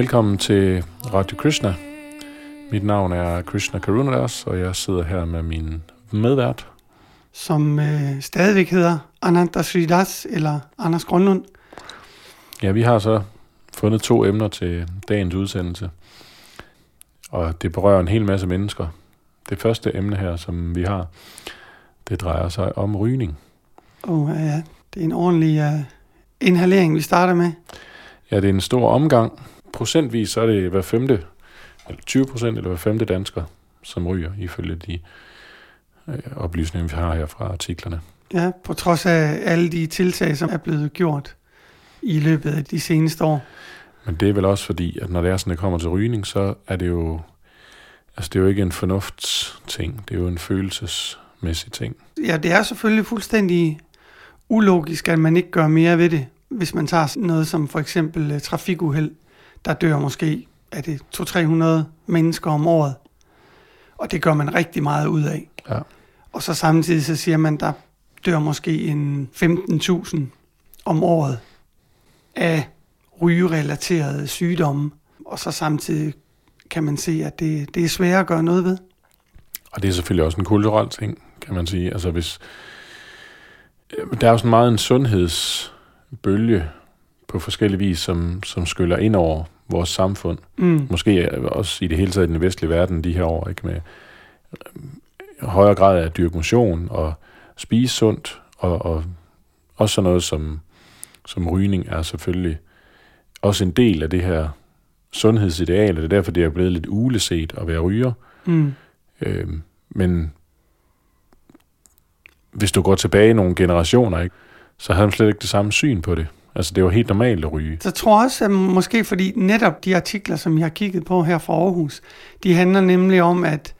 Velkommen til Radio Krishna. Mit navn er Krishna Karunadas, og jeg sidder her med min medvært. som øh, stadigvæk hedder Ananta Sridas eller Anders Grønlund. Ja, vi har så fundet to emner til dagens udsendelse, og det berører en hel masse mennesker. Det første emne her, som vi har, det drejer sig om rygning. Og ja, det er en ordentlig uh, inhalering, vi starter med. Ja, det er en stor omgang. Procentvis så er det hver femte, eller 20 procent eller hver femte dansker, som ryger, ifølge de øh, oplysninger, vi har her fra artiklerne. Ja, på trods af alle de tiltag, som er blevet gjort i løbet af de seneste år. Men det er vel også fordi, at når det er sådan, det kommer til rygning, så er det jo, altså det er jo ikke en fornuftsting, det er jo en følelsesmæssig ting. Ja, det er selvfølgelig fuldstændig ulogisk, at man ikke gør mere ved det. Hvis man tager noget som for eksempel uh, trafikuheld, der dør måske er det 200-300 mennesker om året. Og det gør man rigtig meget ud af. Ja. Og så samtidig så siger man, der dør måske en 15.000 om året af rygerelaterede sygdomme. Og så samtidig kan man se, at det, det er svært at gøre noget ved. Og det er selvfølgelig også en kulturel ting, kan man sige. Altså hvis, der er jo sådan meget en sundhedsbølge på forskellige vis, som, som skyller ind over vores samfund. Mm. Måske også i det hele taget i den vestlige verden de her år, ikke med øh, højere grad af dyrke motion og spise sundt, og, og også sådan noget som, som rygning er selvfølgelig også en del af det her sundhedsideal, og det er derfor, det er blevet lidt uleset at være ryger. Mm. Øh, men hvis du går tilbage nogle generationer, ikke, så havde man slet ikke det samme syn på det. Altså, det var helt normalt at ryge. Så jeg tror også, at måske fordi netop de artikler, som jeg har kigget på her fra Aarhus, de handler nemlig om, at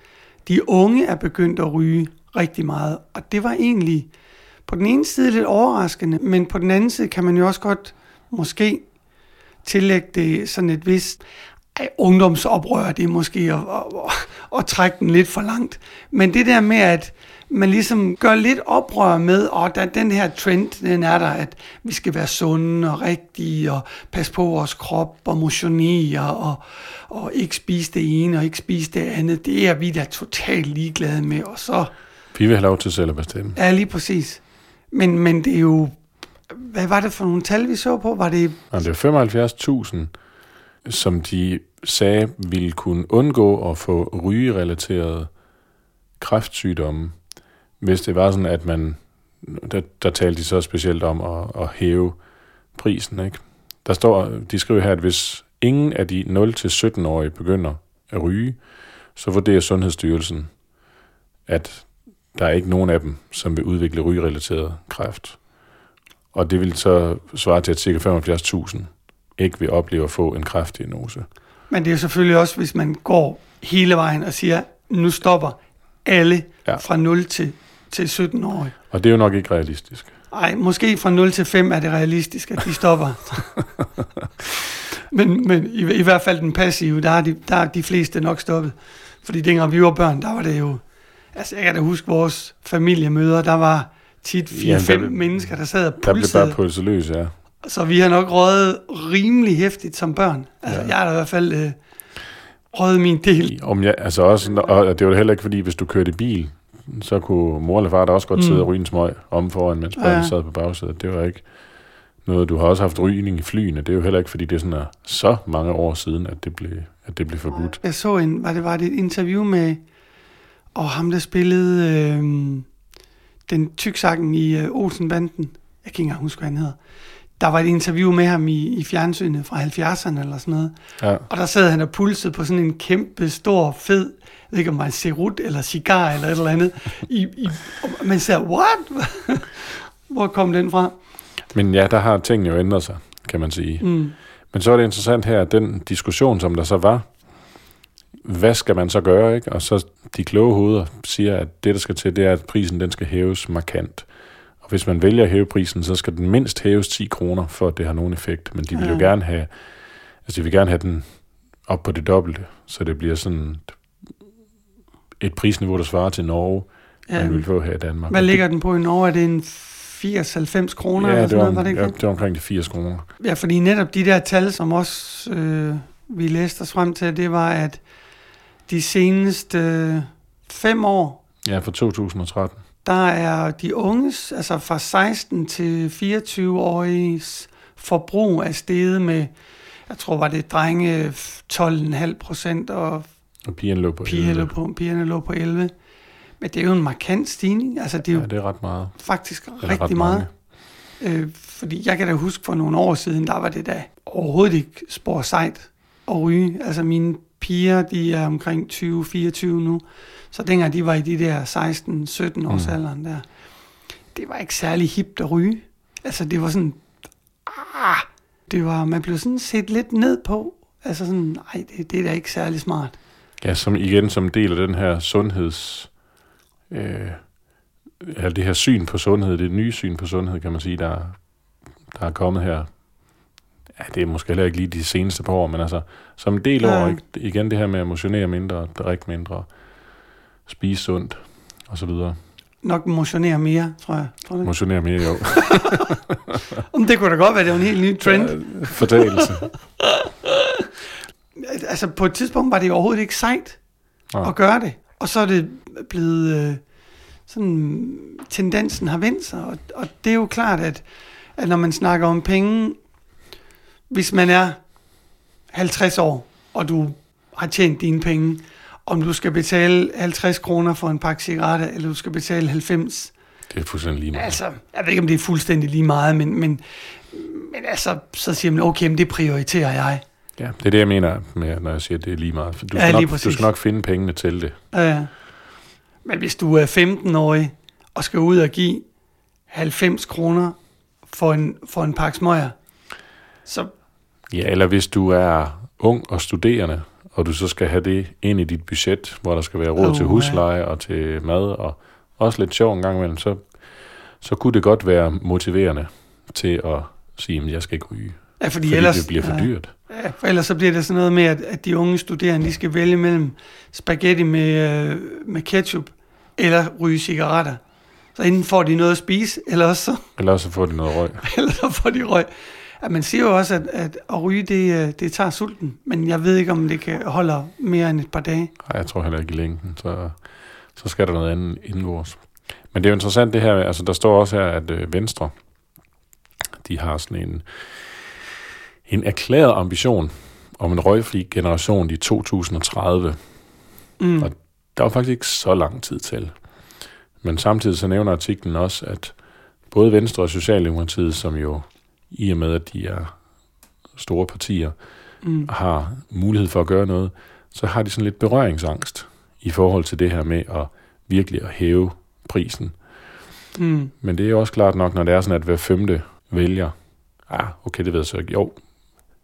de unge er begyndt at ryge rigtig meget. Og det var egentlig på den ene side lidt overraskende, men på den anden side kan man jo også godt måske tillægge det sådan et vist ej, ungdomsoprør, det er måske at, at, at, at trække den lidt for langt. Men det der med, at man ligesom gør lidt oprør med, og der, den her trend, den er der, at vi skal være sunde og rigtige, og passe på vores krop, og motionere, og, og ikke spise det ene, og ikke spise det andet. Det er vi da totalt ligeglade med, og så Vi vil have lov til selv at bestemme. Ja, lige præcis. Men, men det er jo... Hvad var det for nogle tal, vi så på? Var det... Og det er 75.000, som de sagde ville kunne undgå at få rygerelaterede kræftsygdomme, hvis det var sådan, at man, der, der talte de så specielt om at, at hæve prisen, ikke? Der står, de skriver her, at hvis ingen af de 0-17-årige begynder at ryge, så vurderer Sundhedsstyrelsen, at der er ikke nogen af dem, som vil udvikle rygerelateret kræft. Og det vil så svare til, at ca. 75.000 ikke vil opleve at få en kræftdiagnose. Men det er selvfølgelig også, hvis man går hele vejen og siger, nu stopper alle ja. fra 0 til, til 17 år. Og det er jo nok ikke realistisk. Ej, måske fra 0 til 5 er det realistisk, at de stopper. men men i, i hvert fald den passive, der er, de, der er de fleste nok stoppet. Fordi dengang vi var børn, der var det jo... Altså, jeg kan da huske vores familiemøder, der var tit 4-5 Ja, der ja, blev- mennesker, der sad og Der blev pulsede. bare pulset løs, ja. Så vi har nok røget rimelig hæftigt som børn. Altså, Ja. jeg har da i hvert fald øh, røget min del. Om jeg, altså også, og det var heller ikke fordi, hvis du kørte bil, så kunne mor eller far da også godt Mm. sidde og ryge en smøg om foran, mens børnene Ja. sad på bagsædet. Det var ikke noget, du har også haft rygning i flyene. Det er jo heller ikke, fordi det er sådan er så mange år siden, at det blev, at det blev forbudt. Jeg så en, var det, var det et interview med, og ham der spillede øh, den tyksakken i øh, Olsenbanden. Jeg kan ikke engang huske, hvad han hedder. Der var et interview med ham i, i fjernsynet fra 70'erne eller sådan noget. Ja. Og der sad han og pulsede på sådan en kæmpe, stor, fed, jeg ved ikke om det var en cerut eller cigar eller et eller andet. I, i, og man siger, what? Hvor kom den fra? Men ja, der har tingene jo ændret sig, kan man sige. Mm. Men så er det interessant her, at den diskussion, som der så var, hvad skal man så gøre, ikke? Og så de kloge hoveder siger, at det, der skal til, det er, at prisen den skal hæves markant. Hvis man vælger at hæve prisen, så skal den mindst hæves 10 kroner, for at det har nogen effekt. Men de vil jo Ja. gerne have, altså de vil gerne have den op på det dobbelte, så det bliver sådan et, prisniveau, der svarer til Norge, ja. Man vil få her i Danmark. Hvad ligger den på i Norge? Er det en 80-90 kroner? Ja, eller det sådan var, noget? Var det ikke ja, det? det var omkring de 80 kroner. Ja, fordi netop de der tal, som også øh, vi læste os frem til, det var, at de seneste øh, fem år, Ja, for 2013. der er de unges, altså fra 16 til 24-åriges forbrug er steget med, jeg tror var det drenge 12,5 procent, og Og pigerne lå på pigerne 11. lå på, pigerne lå på 11. Men det er jo en markant stigning, altså det er jo Ja, det er ret meget. faktisk Eller rigtig ret meget. mange. Øh, fordi jeg kan da huske for nogle år siden, der var det da overhovedet ikke spor sejt at ryge. Altså mine piger, de er omkring 20-24 nu. Så dengang de var i de der 16-17 års Mm. alderen der, det var ikke særlig hipt at ryge. Altså det var sådan, ah, det var, man blev sådan set lidt ned på. Altså sådan, nej, det, det er da ikke særlig smart. Ja, som igen som del af den her sundheds... Øh, ja, det her syn på sundhed, det nye syn på sundhed, kan man sige, der, der er kommet her. Ja, det er måske heller ikke lige de seneste par år, men altså som en del Ja. år, ikke? igen det her med at motionere mindre, drikke mindre, spise sundt og så videre. Nok motionere mere, tror jeg. Tror det? Motionere mere, jo. Om det kunne da godt være, det var en helt ny trend. Ja, Fortalelse. Altså på et tidspunkt var det overhovedet ikke sejt Nej. at gøre det. Og så er det blevet øh, sådan, tendensen har vendt sig. Og, og det er jo klart, at, at når man snakker om penge, hvis man er 50 år, og du har tjent dine penge, om du skal betale 50 kroner for en pakke cigaretter, eller du skal betale 90, Det er fuldstændig lige meget. Altså, jeg ved ikke, om det er fuldstændig lige meget, men, men, men altså, så siger man, okay, men det prioriterer jeg. Ja, det er det, jeg mener, med, når jeg siger, at det er lige meget. For du, Ja, skal nok, du skal nok finde pengene til det. Ja. Men hvis du er 15-årig og skal ud og give 90 kroner for en, for en pakke smøger, så Ja, eller hvis du er ung og studerende, og du så skal have det ind i dit budget, hvor der skal være råd oh, til husleje og til mad, og også lidt sjov en gang imellem, så, så kunne det godt være motiverende til at sige, at jeg skal ikke ryge, ja, fordi, fordi ellers, det bliver for dyrt. Ja, for ellers så bliver det sådan noget med, at, at de unge studerende, de skal vælge mellem spaghetti med, øh, med ketchup, eller ryge cigaretter. Så enten får de noget at spise, eller også så Eller så får de noget røg. eller så får de røg. Ja, man siger jo også, at, at at ryge, det, øh, det tager sulten. Men jeg ved ikke, om det kan holde mere end et par dage. Nej, jeg tror heller ikke i længden, så, så skal der noget andet indgås. Men det er jo interessant det her, altså der står også her, at øh, Venstre, de har sådan en, en erklæret ambition om en røgfri generation i 2030. Mm. Og der var faktisk ikke så lang tid til. Men samtidig så nævner artiklen også, at både Venstre og Socialdemokratiet, som jo i og med, at de er store partier, Mm. har mulighed for at gøre noget, så har de sådan lidt berøringsangst i forhold til det her med at virkelig at hæve prisen. Mm. Men det er jo også klart nok, når det er sådan, at hver femte vælger, ah, okay, det ved jeg så ikke, jo,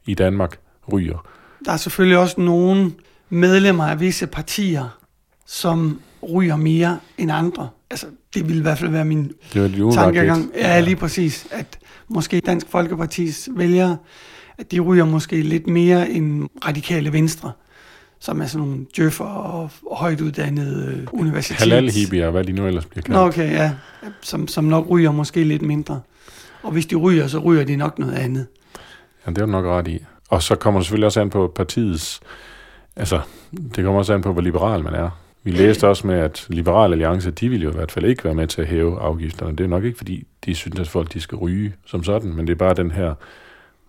i Danmark ryger. Der er selvfølgelig også nogle medlemmer af visse partier, som ryger mere end andre. Altså, det vil i hvert fald være min Det er umiddelbart tankegang. Ja, lige præcis. At måske Dansk Folkepartis vælgere, at de ryger måske lidt mere end radikale venstre, som er sådan nogle djøffer og højt uddannede øh, universitets... Halal-hippier, hvad de nu ellers bliver kaldt. Nå, okay, ja. Som, som nok ryger måske lidt mindre. Og hvis de ryger, så ryger de nok noget andet. Ja, det er du nok ret i. Og så kommer det selvfølgelig også an på partiets... Altså, det kommer også an på, hvor liberal man er. Vi læste også med, at Liberal Alliance, de ville jo i hvert fald ikke være med til at hæve afgifterne. Det er nok ikke, fordi de synes, at folk de skal ryge som sådan, men det er bare den her,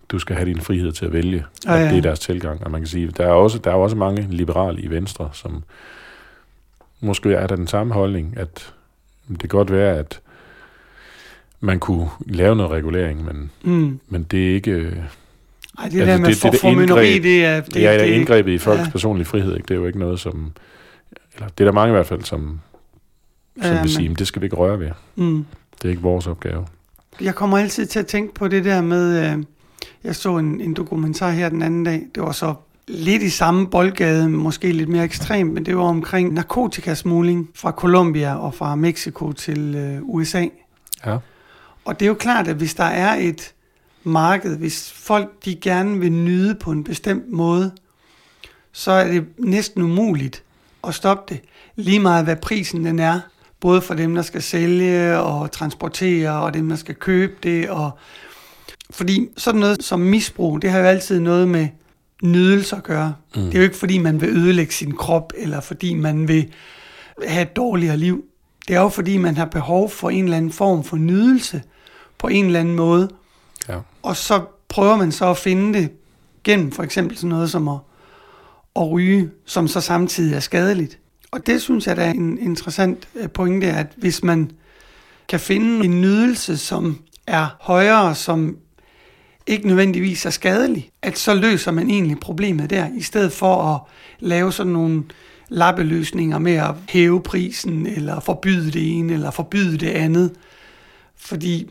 du skal have din frihed til at vælge. Ja, Ja, ja. ja. Det er deres tilgang. Og man kan sige, der er også, der er også mange liberale i Venstre, som måske er der den samme holdning, at det kan godt være, at man kunne lave noget regulering, men, Mm. men det er ikke... Ej, det Altså, der med det- det for, der formynderi, indgreb- det er... Det, det er det, indgrebet i folks ja. ja. personlige frihed, ikke? Det er jo ikke noget, som... Eller det er der mange i hvert fald, som, som Ja, vil sige, men- "Men det skal vi ikke røre ved. Mm. Det er ikke vores opgave. Jeg kommer altid til at tænke på det der med, øh, jeg så en, en dokumentar her den anden dag, det var så lidt i samme boldgade, måske lidt mere ekstremt, men det var omkring narkotikasmugling fra Colombia og fra Mexico til øh, USA. Ja. Og det er jo klart, at hvis der er et marked, hvis folk de gerne vil nyde på en bestemt måde, så er det næsten umuligt at stoppe det. Lige meget hvad prisen den er, både for dem, der skal sælge og transportere, og dem, der skal købe det. Og fordi sådan noget som misbrug, det har jo altid noget med nydelse at gøre. Mm. Det er jo ikke, fordi man vil ødelægge sin krop, eller fordi man vil have et dårligere liv. Det er jo, fordi man har behov for en eller anden form for nydelse på en eller anden måde. Ja. Og så prøver man så at finde det gennem for eksempel sådan noget som at, at ryge, som så samtidig er skadeligt. Og det synes jeg, der er en interessant øh, pointe, at hvis man kan finde en nydelse, som er højere, som ikke nødvendigvis er skadelig, at så løser man egentlig problemet der, i stedet for at lave sådan nogle lappeløsninger med at hæve prisen, eller forbyde det ene, eller forbyde det andet. Fordi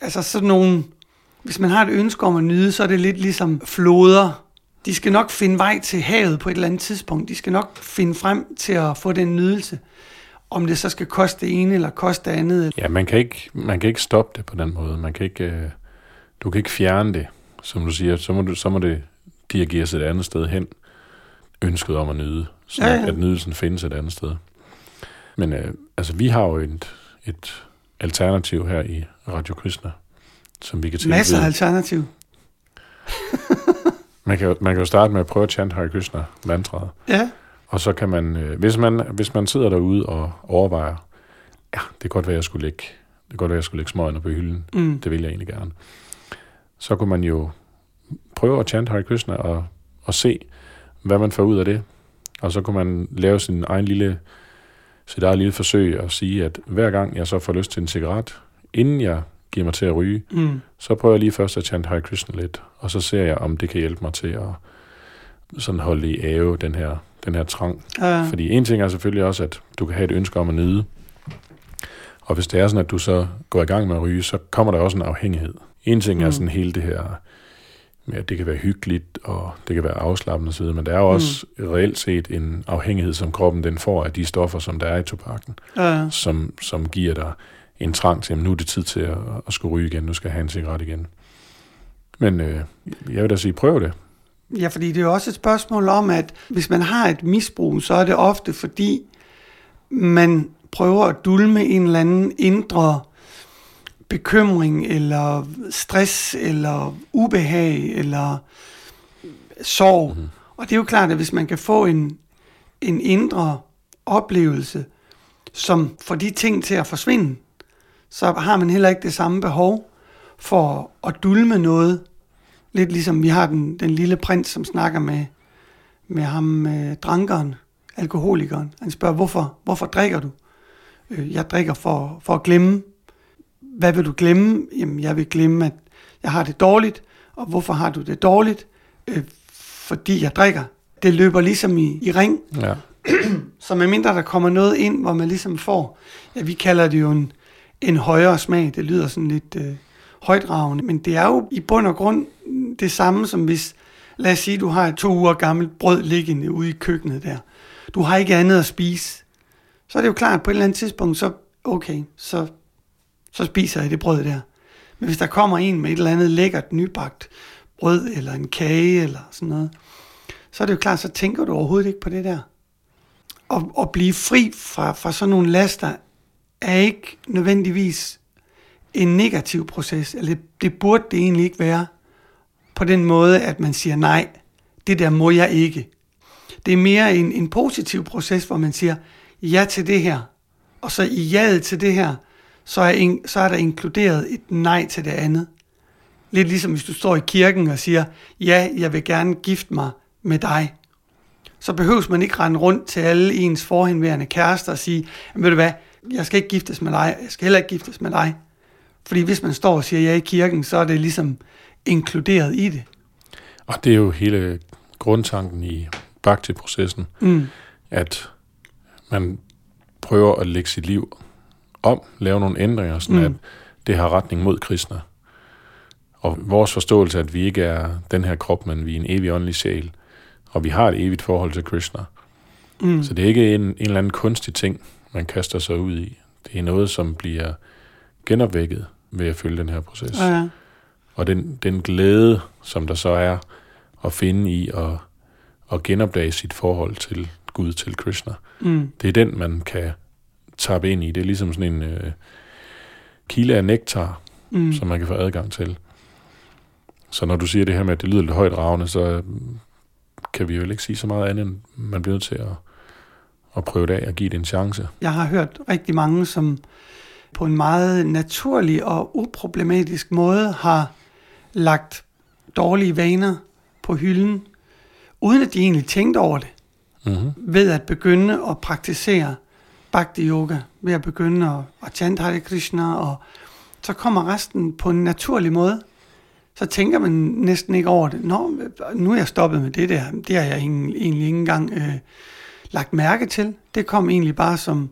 altså sådan nogle, hvis man har et ønske om at nyde, så er det lidt ligesom floder. De skal nok finde vej til havet på et eller andet tidspunkt. De skal nok finde frem til at få den nydelse. Om det så skal koste det ene eller koste det andet. Ja, man kan ikke, man kan ikke stoppe det på den måde. Man kan ikke, øh, du kan ikke fjerne det, som du siger. Så må, du, så må det dirigeres et andet sted hen. Ønsket om at nyde. Så Ja, ja, at nydelsen findes et andet sted. Men øh, altså, vi har jo et, et alternativ her i Radio Krishna, som vi kan tilbyde. Masser af alternativ. Man kan, jo- man kan jo starte med at prøve at chante Hare Krishna mantraet. Ja, Og så kan man, øh, hvis man, hvis man sidder derude og overvejer, ja, det kan godt være, jeg skulle lægge, det kan godt være, jeg skulle lægge smøgerne på hylden. mm. Det vil jeg egentlig gerne. Så kunne man jo prøve at chante Hare Krishna og, og se, hvad man får ud af det. Og så kunne man lave sin egen lille, sit eget lille forsøg og sige, at hver gang jeg så får lyst til en cigaret, inden jeg giver mig til at ryge, Mm. så prøver jeg lige først at chante Hare Krishna lidt, og så ser jeg, om det kan hjælpe mig til at sådan holde i ave den her, den her trang. Ja, Fordi en ting er selvfølgelig også, at du kan have et ønske om at nyde. Og hvis det er sådan, at du så går i gang med at ryge, så kommer der også en afhængighed. En ting er Mm. sådan hele det her med, at det kan være hyggeligt, og det kan være afslappende osv., men der er jo også reelt set en afhængighed, som kroppen den får af de stoffer, som der er i tobakken, ja. som, som giver dig en trang til, at nu er det tid til at, at skulle ryge igen, nu skal jeg have en cigaret igen. Men øh, jeg vil da sige, prøv det. Ja, fordi det er jo også et spørgsmål om, at hvis man har et misbrug, så er det ofte fordi, man prøver at dulme en eller anden indre bekymring, eller stress, eller ubehag, eller sorg. Mm-hmm. Og det er jo klart, at hvis man kan få en, en indre oplevelse, som får de ting til at forsvinde, så har man heller ikke det samme behov for at dulme noget, Lidt ligesom vi har den, den lille prins, som snakker med, med ham, øh, drankeren, alkoholikeren. Han spørger, hvorfor, hvorfor drikker du? Øh, jeg drikker for, for at glemme. Hvad vil du glemme? Jamen, jeg vil glemme, at jeg har det dårligt. Og hvorfor har du det dårligt? Øh, fordi jeg drikker. Det løber ligesom i, i ring. Ja. Så medmindre der kommer noget ind, hvor man ligesom får, ja, vi kalder det jo en, en højere smag. Det lyder sådan lidt øh, højdragende, men det er jo i bund og grund det samme som hvis, lad os sige, du har et to uger gammelt brød liggende ude i køkkenet der. Du har ikke andet at spise. Så er det jo klart, at på et eller andet tidspunkt, så okay, så, så spiser jeg det brød der. Men hvis der kommer en med et eller andet lækkert nybagt brød, eller en kage, eller sådan noget, så er det jo klart, så tænker du overhovedet ikke på det der. Og og blive fri fra, fra sådan nogle laster, er ikke nødvendigvis en negativ proces, eller det, det burde det egentlig ikke være, på den måde, at man siger, nej, det der må jeg ikke. Det er mere en, en positiv proces, hvor man siger, ja til det her, og så i jaet til det her, så er, in, så er der inkluderet et nej til det andet. Lidt ligesom hvis du står i kirken og siger, ja, jeg vil gerne gifte mig med dig. Så behøves man ikke rende rundt til alle ens forhenværende kærester og sige, ved du hvad, jeg skal ikke giftes med dig, jeg skal heller ikke giftes med dig. Fordi hvis man står og siger ja i kirken, så er det ligesom inkluderet i det. Og det er jo hele grundtanken i Bhakti-processen, Mm. at man prøver at lægge sit liv om, lave nogle ændringer, sådan Mm. at det har retning mod Krishna. Og vores forståelse, at vi ikke er den her krop, men vi er en evig åndelig sjæl, og vi har et evigt forhold til Krishna. Mm. Så det er ikke en, en eller anden kunstig ting, man kaster sig ud i. Det er noget, som bliver genopvækket ved at følge den her proces. Ja, ja. Og den, den glæde, som der så er at finde i at, at genopdage sit forhold til Gud, til Krishna, Mm. det er den, man kan tappe ind i. Det er ligesom sådan en øh, kilde af nektar, Mm. som man kan få adgang til. Så når du siger det her med, at det lyder lidt højt ravne, så kan vi jo ikke sige så meget andet, end man bliver nødt til at, at prøve det af og give det en chance. Jeg har hørt rigtig mange, som på en meget naturlig og uproblematisk måde har lagt dårlige vaner på hylden, uden at de egentlig tænkte over det, Mm-hmm. ved at begynde at praktisere bhakti yoga, ved at begynde at, at chante Hare Krishna, og så kommer resten på en naturlig måde. Så tænker man næsten ikke over det. Nå, nu er jeg stoppet med det der. Det har jeg egentlig ikke engang øh, lagt mærke til. Det kom egentlig bare som,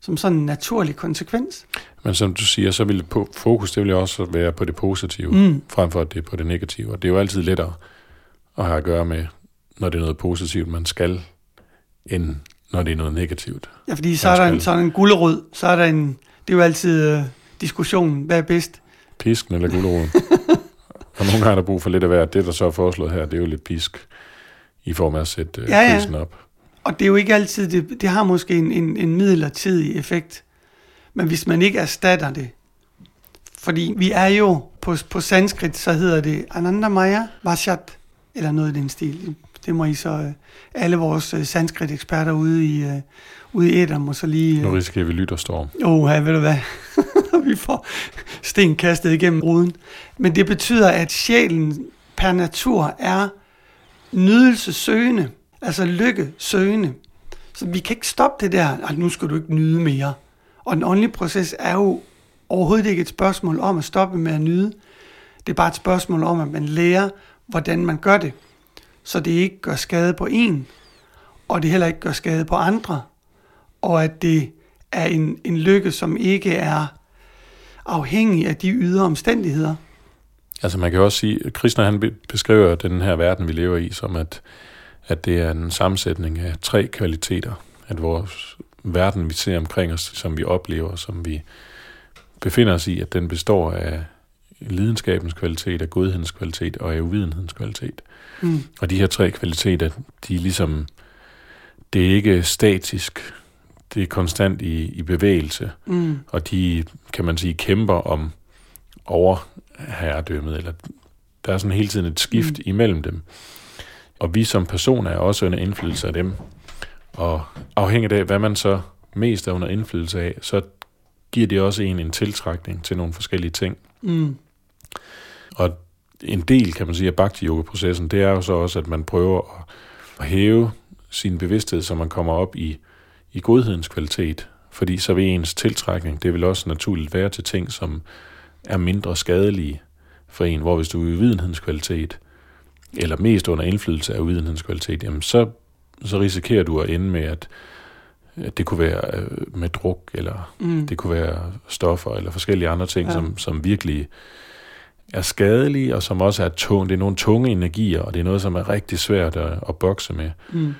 som sådan en naturlig konsekvens. Men som du siger, så vil på fokus det vil jo også være på det positive, Mm. frem for at det er på det negative. Og det er jo altid lettere at have at gøre med, når det er noget positivt, man skal, end når det er noget negativt. Ja, fordi så er der en, så er der en gullerød, så er der en, det er jo altid øh, diskussionen, hvad er bedst? Pisken eller guleroden. og nogle gange er der brug for lidt af hver. Det, der så er foreslået her, det er jo lidt pisk i form af at sætte øh, Ja, ja. op. Og det er jo ikke altid, det, det har måske en, en, en midlertidig effekt. Men hvis man ikke erstatter det, fordi vi er jo, på, på sanskrit, så hedder det Anandamaya Vashat, eller noget i den stil. Det må I så, øh, alle vores øh, sanskrit-eksperter ude i, øh, ude i æder, må så lige... Nu Øh, risikerer vi lytterstorm. Åh, ja, ved du hvad? vi får sten kastet igennem ruden. Men det betyder, at sjælen per natur er nydelsesøgende, altså lykke søgende. Så vi kan ikke stoppe det der, at nu skal du ikke nyde mere. Og den åndelige proces er jo overhovedet ikke et spørgsmål om at stoppe med at nyde. Det er bare et spørgsmål om, at man lærer, hvordan man gør det. Så det ikke gør skade på en, og det heller ikke gør skade på andre. Og at det er en, en lykke, som ikke er afhængig af de ydre omstændigheder. Altså man kan jo også sige, at Krishna han beskriver den her verden, vi lever i, som at, at det er en sammensætning af tre kvaliteter. At vores verden, vi ser omkring os, som vi oplever, som vi befinder os i, at den består af lidenskabens kvalitet, af godhedens kvalitet og af uvidenhedens kvalitet. Mm. Og de her tre kvaliteter, de er ligesom, det er ikke statisk, det er konstant i, i bevægelse, Mm. og de, kan man sige, kæmper om overherredømmet, eller der er sådan hele tiden et skift mm. imellem dem. Og vi som personer er også under indflydelse af dem. Og afhængigt af, hvad man så mest er under indflydelse af, så giver det også en en tiltrækning til nogle forskellige ting. Mm. Og en del, kan man sige, af bhakti-yoga-processen, det er jo så også, at man prøver at, at hæve sin bevidsthed, så man kommer op i, i godhedens kvalitet. Fordi så vil ens tiltrækning, det vil også naturligt være til ting, som er mindre skadelige for en. Hvor hvis du er i videnhedens kvalitet, eller mest under indflydelse af uvidenhedens kvalitet, jamen så, så risikerer du at ende med, at, at det kunne være øh, med druk, eller Mm. det kunne være stoffer, eller forskellige andre ting, Ja. som, som virkelig er skadelige, og som også er tunge. Det er nogle tunge energier, og det er noget, som er rigtig svært at, at bokse med. Mm.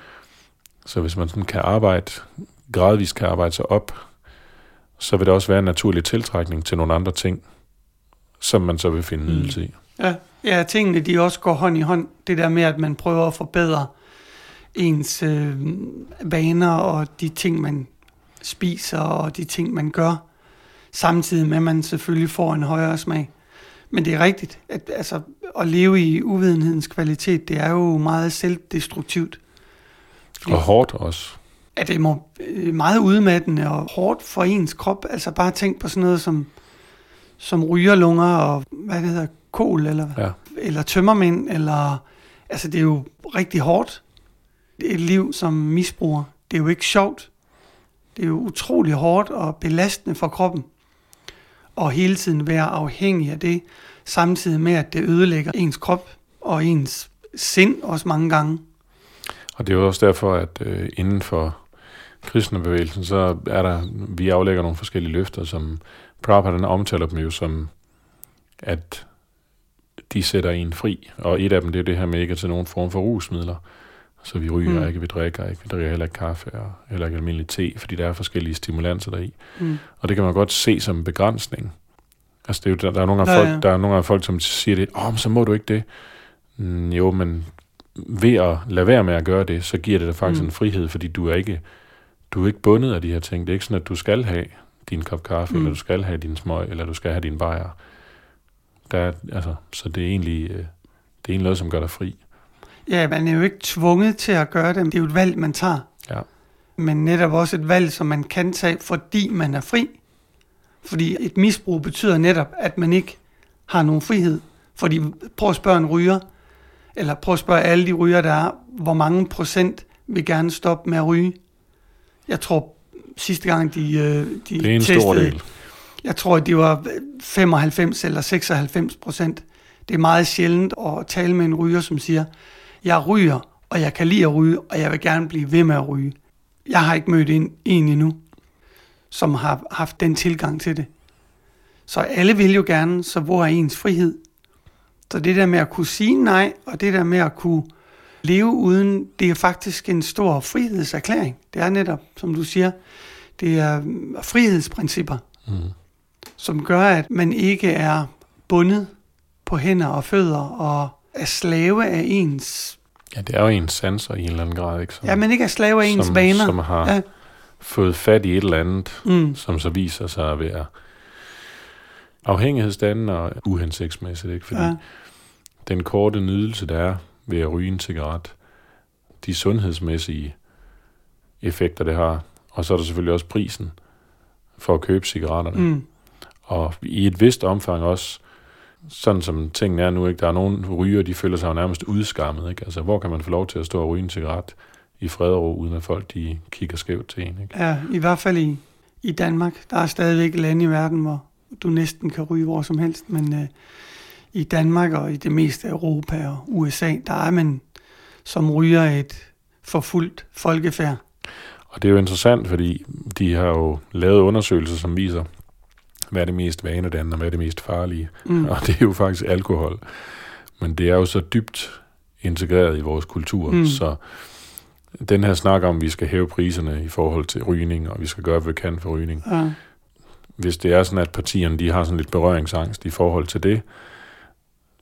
Så hvis man sådan kan arbejde, gradvist kan arbejde sig op, så vil der også være en naturlig tiltrækning til nogle andre ting, som man så vil finde Mm. nydelse i. Ja, ja, tingene de også går hånd i hånd. Det der med, at man prøver at forbedre ens øh, vaner og de ting, man spiser og de ting, man gør, samtidig med, at man selvfølgelig får en højere smag. Men det er rigtigt, at altså, at leve i uvidenhedens kvalitet, det er jo meget selvdestruktivt. Og hårdt også. At det må øh, meget udmattende og hårdt for ens krop. Altså bare tænk på sådan noget som, som rygerlunger og hvad det hedder, kol eller Ja. eller tømmermænd, eller, altså det er jo rigtig hårdt. Et liv som misbruger. Det er jo ikke sjovt. Det er jo utrolig hårdt og belastende for kroppen. Og hele tiden være afhængig af det, samtidig med, at det ødelægger ens krop og ens sind også mange gange. Og det er jo også derfor, at øh, inden for kristnebevægelsen, så er der, vi aflægger nogle forskellige løfter, som Prabhupada den omtaler dem jo som, at de sætter en fri. Og et af dem, det er det her med ikke at tage nogen form for rusmidler. Så vi ryger Mm. ikke, vi drikker ikke, vi drikker heller ikke kaffe og heller ikke almindelig te, fordi der er forskellige stimulanser deri. Mm. Og det kan man godt se som en begrænsning. Altså, det er jo, der, der, er nogle af Ja, folk, ja. der er nogle af folk, som siger det, åh, oh, så må du ikke det. Mm, jo, men ved at lade være med at gøre det, så giver det dig faktisk Mm. en frihed, fordi du er ikke du er ikke bundet af de her ting. Det er ikke sådan, at du skal have din kop kaffe, mm. eller du skal have din smøg, eller du skal have din bajer. Der er, altså, så det er egentlig, øh, det er egentlig noget, som gør dig fri. Ja, man er jo ikke tvunget til at gøre det. Det er jo et valg, man tager. Ja. Men netop også et valg, som man kan tage, fordi man er fri. Fordi et misbrug betyder netop, at man ikke har nogen frihed. Fordi prøv at spørge en ryger, eller prøv at spørge alle de ryger, der er, hvor mange procent vil gerne stoppe med at ryge. Jeg tror, sidste gang de, øh, de Det er en testede, stor del jeg tror, det var 95 eller 96 procent. Det er meget sjældent at tale med en ryger, som siger, jeg ryger, og jeg kan lide at ryge, og jeg vil gerne blive ved med at ryge. Jeg har ikke mødt en, en endnu, som har haft den tilgang til det. Så alle vil jo gerne, så hvor er ens frihed? Så det der med at kunne sige nej, og det der med at kunne leve uden, det er faktisk en stor frihedserklæring. Det er netop, som du siger, det er øh, frihedsprincipper, Mm som gør, at man ikke er bundet på hænder og fødder og er slave af ens... Ja, det er jo ens sanser i en eller anden grad, ikke? Som, Ja, man ikke er slave af ens som, vaner. som har Ja. fået fat i et eller andet, Mm. som så viser sig at være afhængighedsdannende og uhensigtsmæssigt, ikke? Fordi Ja. ja. den korte nydelse, der er ved at ryge en cigaret, de sundhedsmæssige effekter, det har, og så er der selvfølgelig også prisen for at købe cigaretterne. Mm. Og i et vist omfang også, sådan som tingene er nu, ikke? der er nogle ryger, de føler sig jo nærmest udskammet. Ikke? Altså, hvor kan man få lov til at stå og ryge en cigaret i fred og ro, uden at folk de kigger skævt til en? Ikke? Ja, i hvert fald i, i Danmark. Der er stadigvæk lande i verden, hvor du næsten kan ryge hvor som helst, men øh, i Danmark og i det meste af Europa og USA, der er man som ryger et forfulgt folkefærd. Og det er jo interessant, fordi de har jo lavet undersøgelser, som viser, hvad er det mest vanedannende, og hvad er det mest farlige. Mm. Og det er jo faktisk alkohol. Men det er jo så dybt integreret i vores kultur, Mm. så den her snak om, at vi skal hæve priserne i forhold til rygning, og vi skal gøre, hvad vi kan for rygning. Ja. Hvis det er sådan, at partierne de har sådan lidt berøringsangst i forhold til det,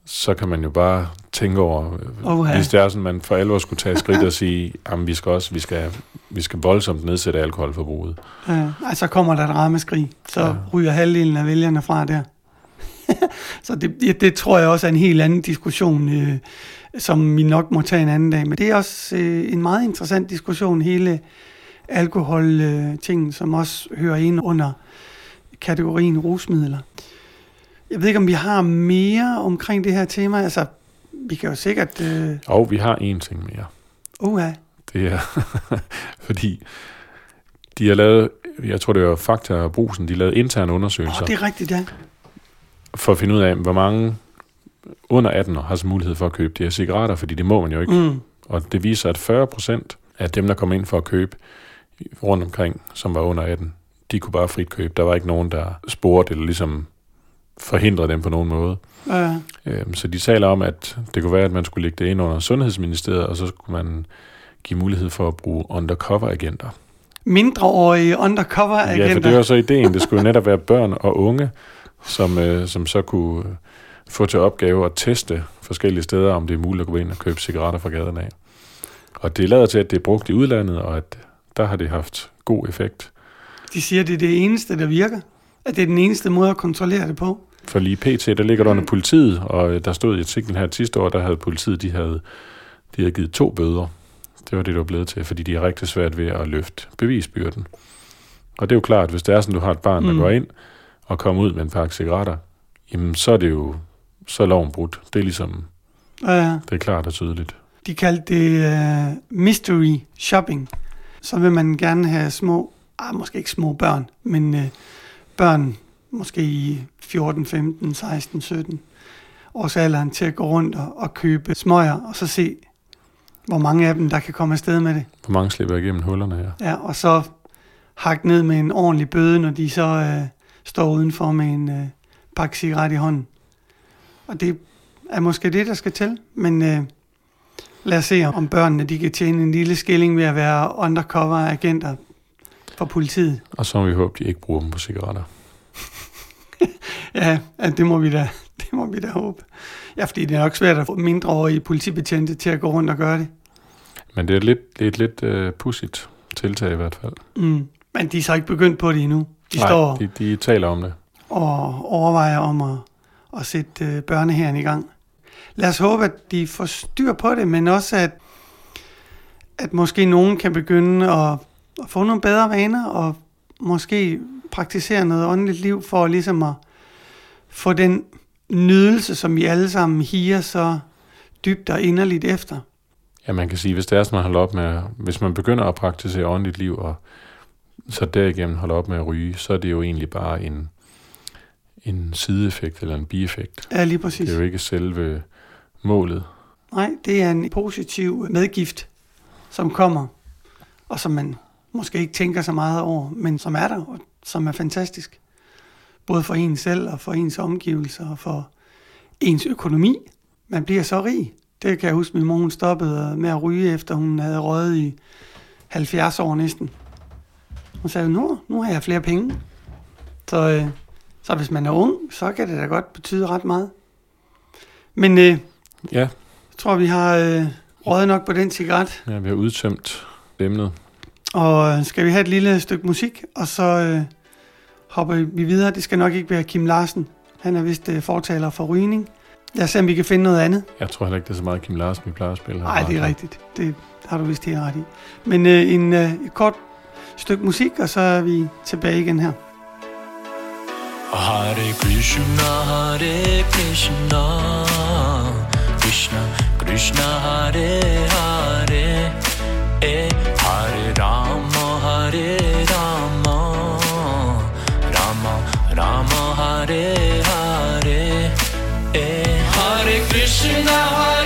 så kan man jo bare tænke over, Oha. hvis det er sådan, man for alvor skulle tage skridt og sige, at vi skal også, vi skal, vi skal voldsomt nedsætte alkoholforbruget. Ja, altså kommer der et rammeskrig, så ja. Ryger halvdelen af vælgerne fra der. så det, det, det tror jeg også er en helt anden diskussion, øh, som vi nok må tage en anden dag. Men det er også øh, en meget interessant diskussion, hele alkohol-tingen, som også hører ind under kategorien rusmidler. Jeg ved ikke, om vi har mere omkring det her tema. Altså, vi kan jo sikkert... Øh, Og vi har en ting mere. uha, Det er, fordi de har lavet, jeg tror det var Fakta og Brusen, de lavede interne undersøgelser oh, det er rigtigt, ja. for at finde ud af, hvor mange under 18 år har så mulighed for at købe de her cigaretter, fordi det må man jo ikke. Mm, Og det viser, at 40 procent af dem, der kom ind for at købe rundt omkring, som var under 18, de kunne bare frit købe. Der var ikke nogen, der spurgte eller ligesom forhindrede dem på nogen måde. øh, Øhm, Så de taler om, at det kunne være, at man skulle lægge det ind under Sundhedsministeriet, og så skulle man give mulighed for at bruge undercover-agenter. mindreårige undercover-agenter. Ja, for det var så ideen. Det skulle netop være børn og unge, som, øh, som så kunne få til opgave at teste forskellige steder, om det er muligt at gå ind og købe cigaretter fra gaden af. Og det lader til, at det er brugt i udlandet, og at der har det haft god effekt. De siger, at det er det eneste, der virker. At det er den eneste måde at kontrollere det på. For lige pt, der ligger det under politiet, og øh, der stod i artiklen her sidste år, der havde politiet, de havde, de havde givet to bøder. Det var det, det var blevet til, fordi de er rigtig svært ved at løfte bevisbyrden. Og det er jo klart, hvis det er sådan, du har et barn, der Mm. går ind og kommer ud med en pakke cigaretter, jamen så er det jo, så er loven brudt. Det er ligesom, Uh, det er klart og tydeligt. de kaldte det uh, mystery shopping. Så vil man gerne have små, ah, måske ikke små børn, men uh, børn måske i 14, 15, 16, 17 års alderen til at gå rundt og, og købe smøger, og så se, hvor mange af dem, der kan komme afsted med det. Hvor mange slipper igennem hullerne her? Ja, og så hakke ned med en ordentlig bøde, når de så øh, står udenfor med en øh, pakke cigaret i hånden. Og det er måske det, der skal til, men øh, lad os se, om børnene de kan tjene en lille skilling ved at være undercover-agenter for politiet. Og så må vi håbe, de ikke bruger dem på cigaretter. Ja, det, må vi da, det må vi da håbe. Ja, fordi det er nok svært at få mindreårige politibetjente til at gå rundt og gøre det. Men det er lidt, det er et lidt uh, pudsigt tiltag i hvert fald. Mm. Men de er så ikke begyndt på det endnu. De Nej, står de, de taler om det. og overvejer om at, at sætte øh, børneherren i gang. lad os håbe, at de får styr på det, men også at, at måske nogen kan begynde at, at få nogle bedre vaner, og måske praktisere noget åndeligt liv, for ligesom at få den nydelse, som vi alle sammen higer så dybt og inderligt efter. Ja, man kan sige, hvis det er sådan, man holder op med, hvis man begynder at praktisere åndeligt liv, og så derigennem holder op med at ryge, så er det jo egentlig bare en, en sideeffekt eller en bieffekt. Ja, lige præcis. Det er jo ikke selve målet. Nej, det er en positiv medgift, som kommer, og som man måske ikke tænker så meget over, men som er der, og som er fantastisk. Både for en selv, og for ens omgivelser, og for ens økonomi. Man bliver så rig. Det kan jeg huske, min mor hun stoppede med at ryge, efter hun havde røget i 70 år næsten. Hun sagde, nu, nu har jeg flere penge. Så, øh, så hvis man er ung, så kan det da godt betyde ret meget. Men øh, Ja, jeg tror, vi har øh, røget nok på den cigaret. ja vi har udtømt emnet. Og øh, skal vi have et lille stykke musik, og så øh, hopper vi videre. Det skal nok ikke være Kim Larsen. Han er vist øh, fortaler for rygning. Lad os se, om vi kan finde noget andet. Jeg tror heller ikke, det er så meget Kim Larsen, vi plejer at spille her. Nej, det er rigtigt. Det har du vist helt ret i. Men øh, en, øh, et kort stykke musik, og så er vi tilbage igen her. Hare Krishna, Hare Krishna, Krishna Krishna, Hare Hare, eh, Hare Rama, Hare Rama, Rama Rama, Hare Hare, eh, Hare Krishna,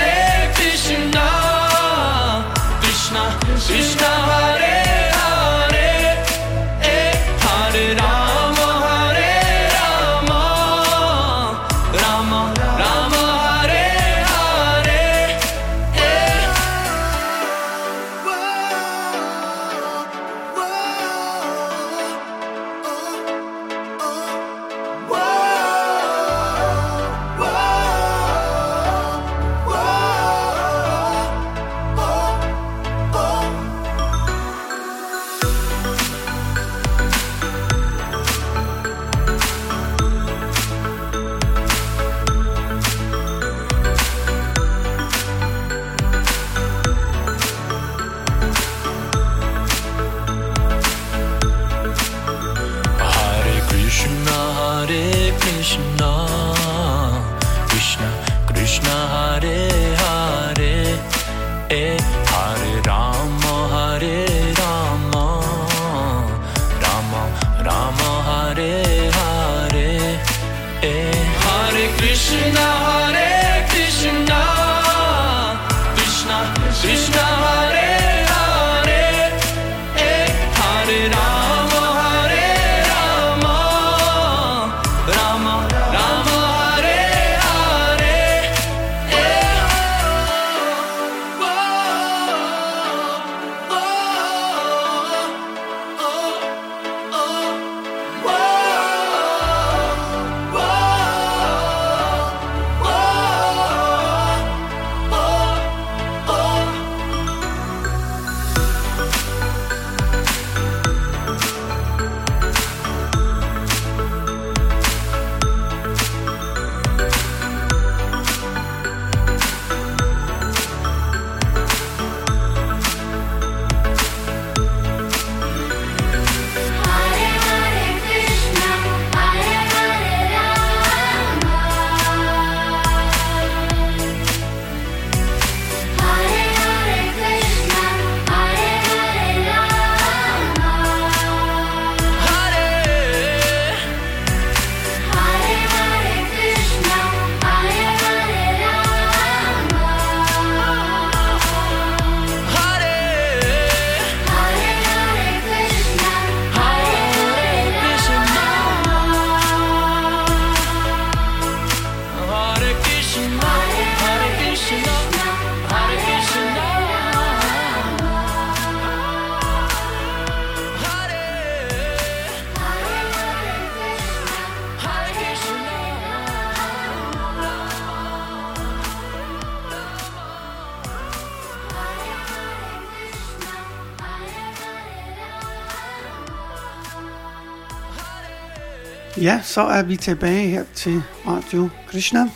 så er vi tilbage her til Radio Krishna.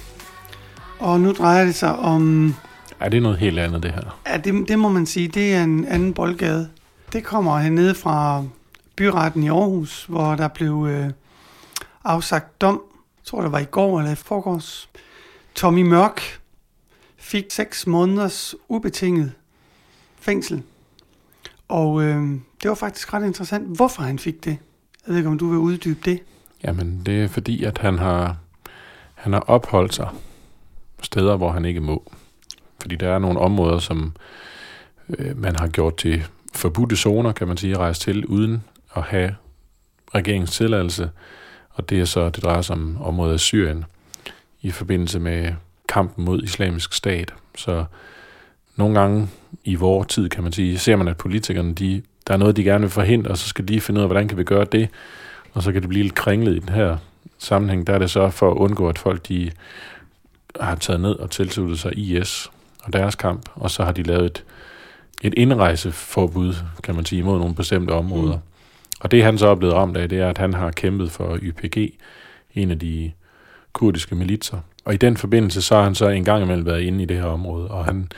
Og nu drejer det sig om, Ja, det er noget helt andet, det her. ja, det, det må man sige, det er en anden boldgade. Det kommer hernede fra byretten i Aarhus, hvor der blev øh, afsagt dom, jeg tror det var i går eller i forgårs. Tommy Mørk fik 6 måneders ubetinget fængsel. Og øh, det var faktisk ret interessant, hvorfor han fik det. Jeg ved ikke, om du vil uddybe det. Jamen, det er fordi, at han har, han har opholdt sig steder, hvor han ikke må. Fordi der er nogle områder, som øh, man har gjort til forbudte zoner, kan man sige, at rejse til, uden at have regeringens tilladelse. Og det er så, det drejer sig om området af Syrien, i forbindelse med kampen mod islamisk stat. Så nogle gange i vores tid, kan man sige, ser man, at politikerne, de, der er noget, de gerne vil forhindre, og så skal de finde ud af, hvordan kan vi gøre det, og så kan det blive lidt kringlet i den her sammenhæng. Der er det så for at undgå, at folk de har taget ned og tilsluttet sig IS og deres kamp, og så har de lavet et, et indrejseforbud, kan man sige, imod nogle bestemte områder. Mm. Og det han så er blevet ramt af, det er, at han har kæmpet for YPG, en af de kurdiske militser. Og i den forbindelse, så har han så en gang imellem været inde i det her område, og han,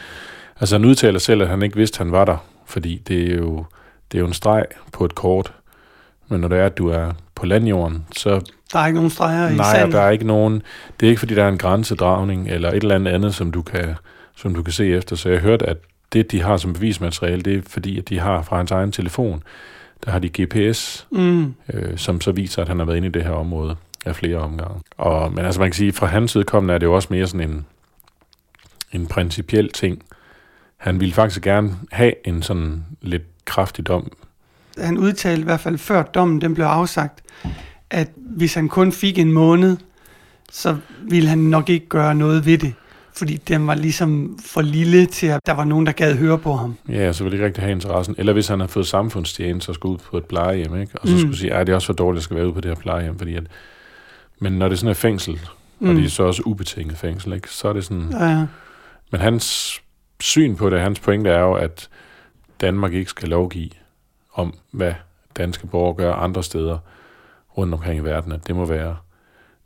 altså han udtaler selv, at han ikke vidste, at han var der, fordi det er jo, det er jo en streg på et kort, men når det er, at du er på landjorden, så Der er ikke nogen streger i Nej, sandet. der er ikke nogen... Det er ikke, fordi der er en grænsedragning eller et eller andet andet, som du kan, som du kan se efter. Så jeg hørte, at det, de har som bevismateriale, det er fordi, at de har fra hans egen telefon, der har de GPS, Mm. øh, som så viser, at han har været inde i det her område af flere omgange. Og, men altså man kan sige, fra hans udkommende er det jo også mere sådan en, en principiel ting. Han ville faktisk gerne have en sådan lidt kraftig dom. Han udtalte i hvert fald før dommen den blev afsagt, at hvis han kun fik en måned, så ville han nok ikke gøre noget ved det. Fordi den var ligesom for lille til, at der var nogen, der gad høre på ham. Ja, så ville ikke rigtig have interessen. Eller hvis han har fået samfundstjeneste og skulle ud på et plejehjem, ikke? og så Mm. skulle sige, at det er også for dårligt, at jeg skal være ude på det her plejehjem. Fordi at, men når det sådan er fængsel, mm. og det er så også ubetinget fængsel, ikke? så er det sådan... Ja, ja. Men hans syn på det, hans pointe er jo, at Danmark ikke skal lovgive om, hvad danske borgere gør andre steder rundt omkring i verden. At det må være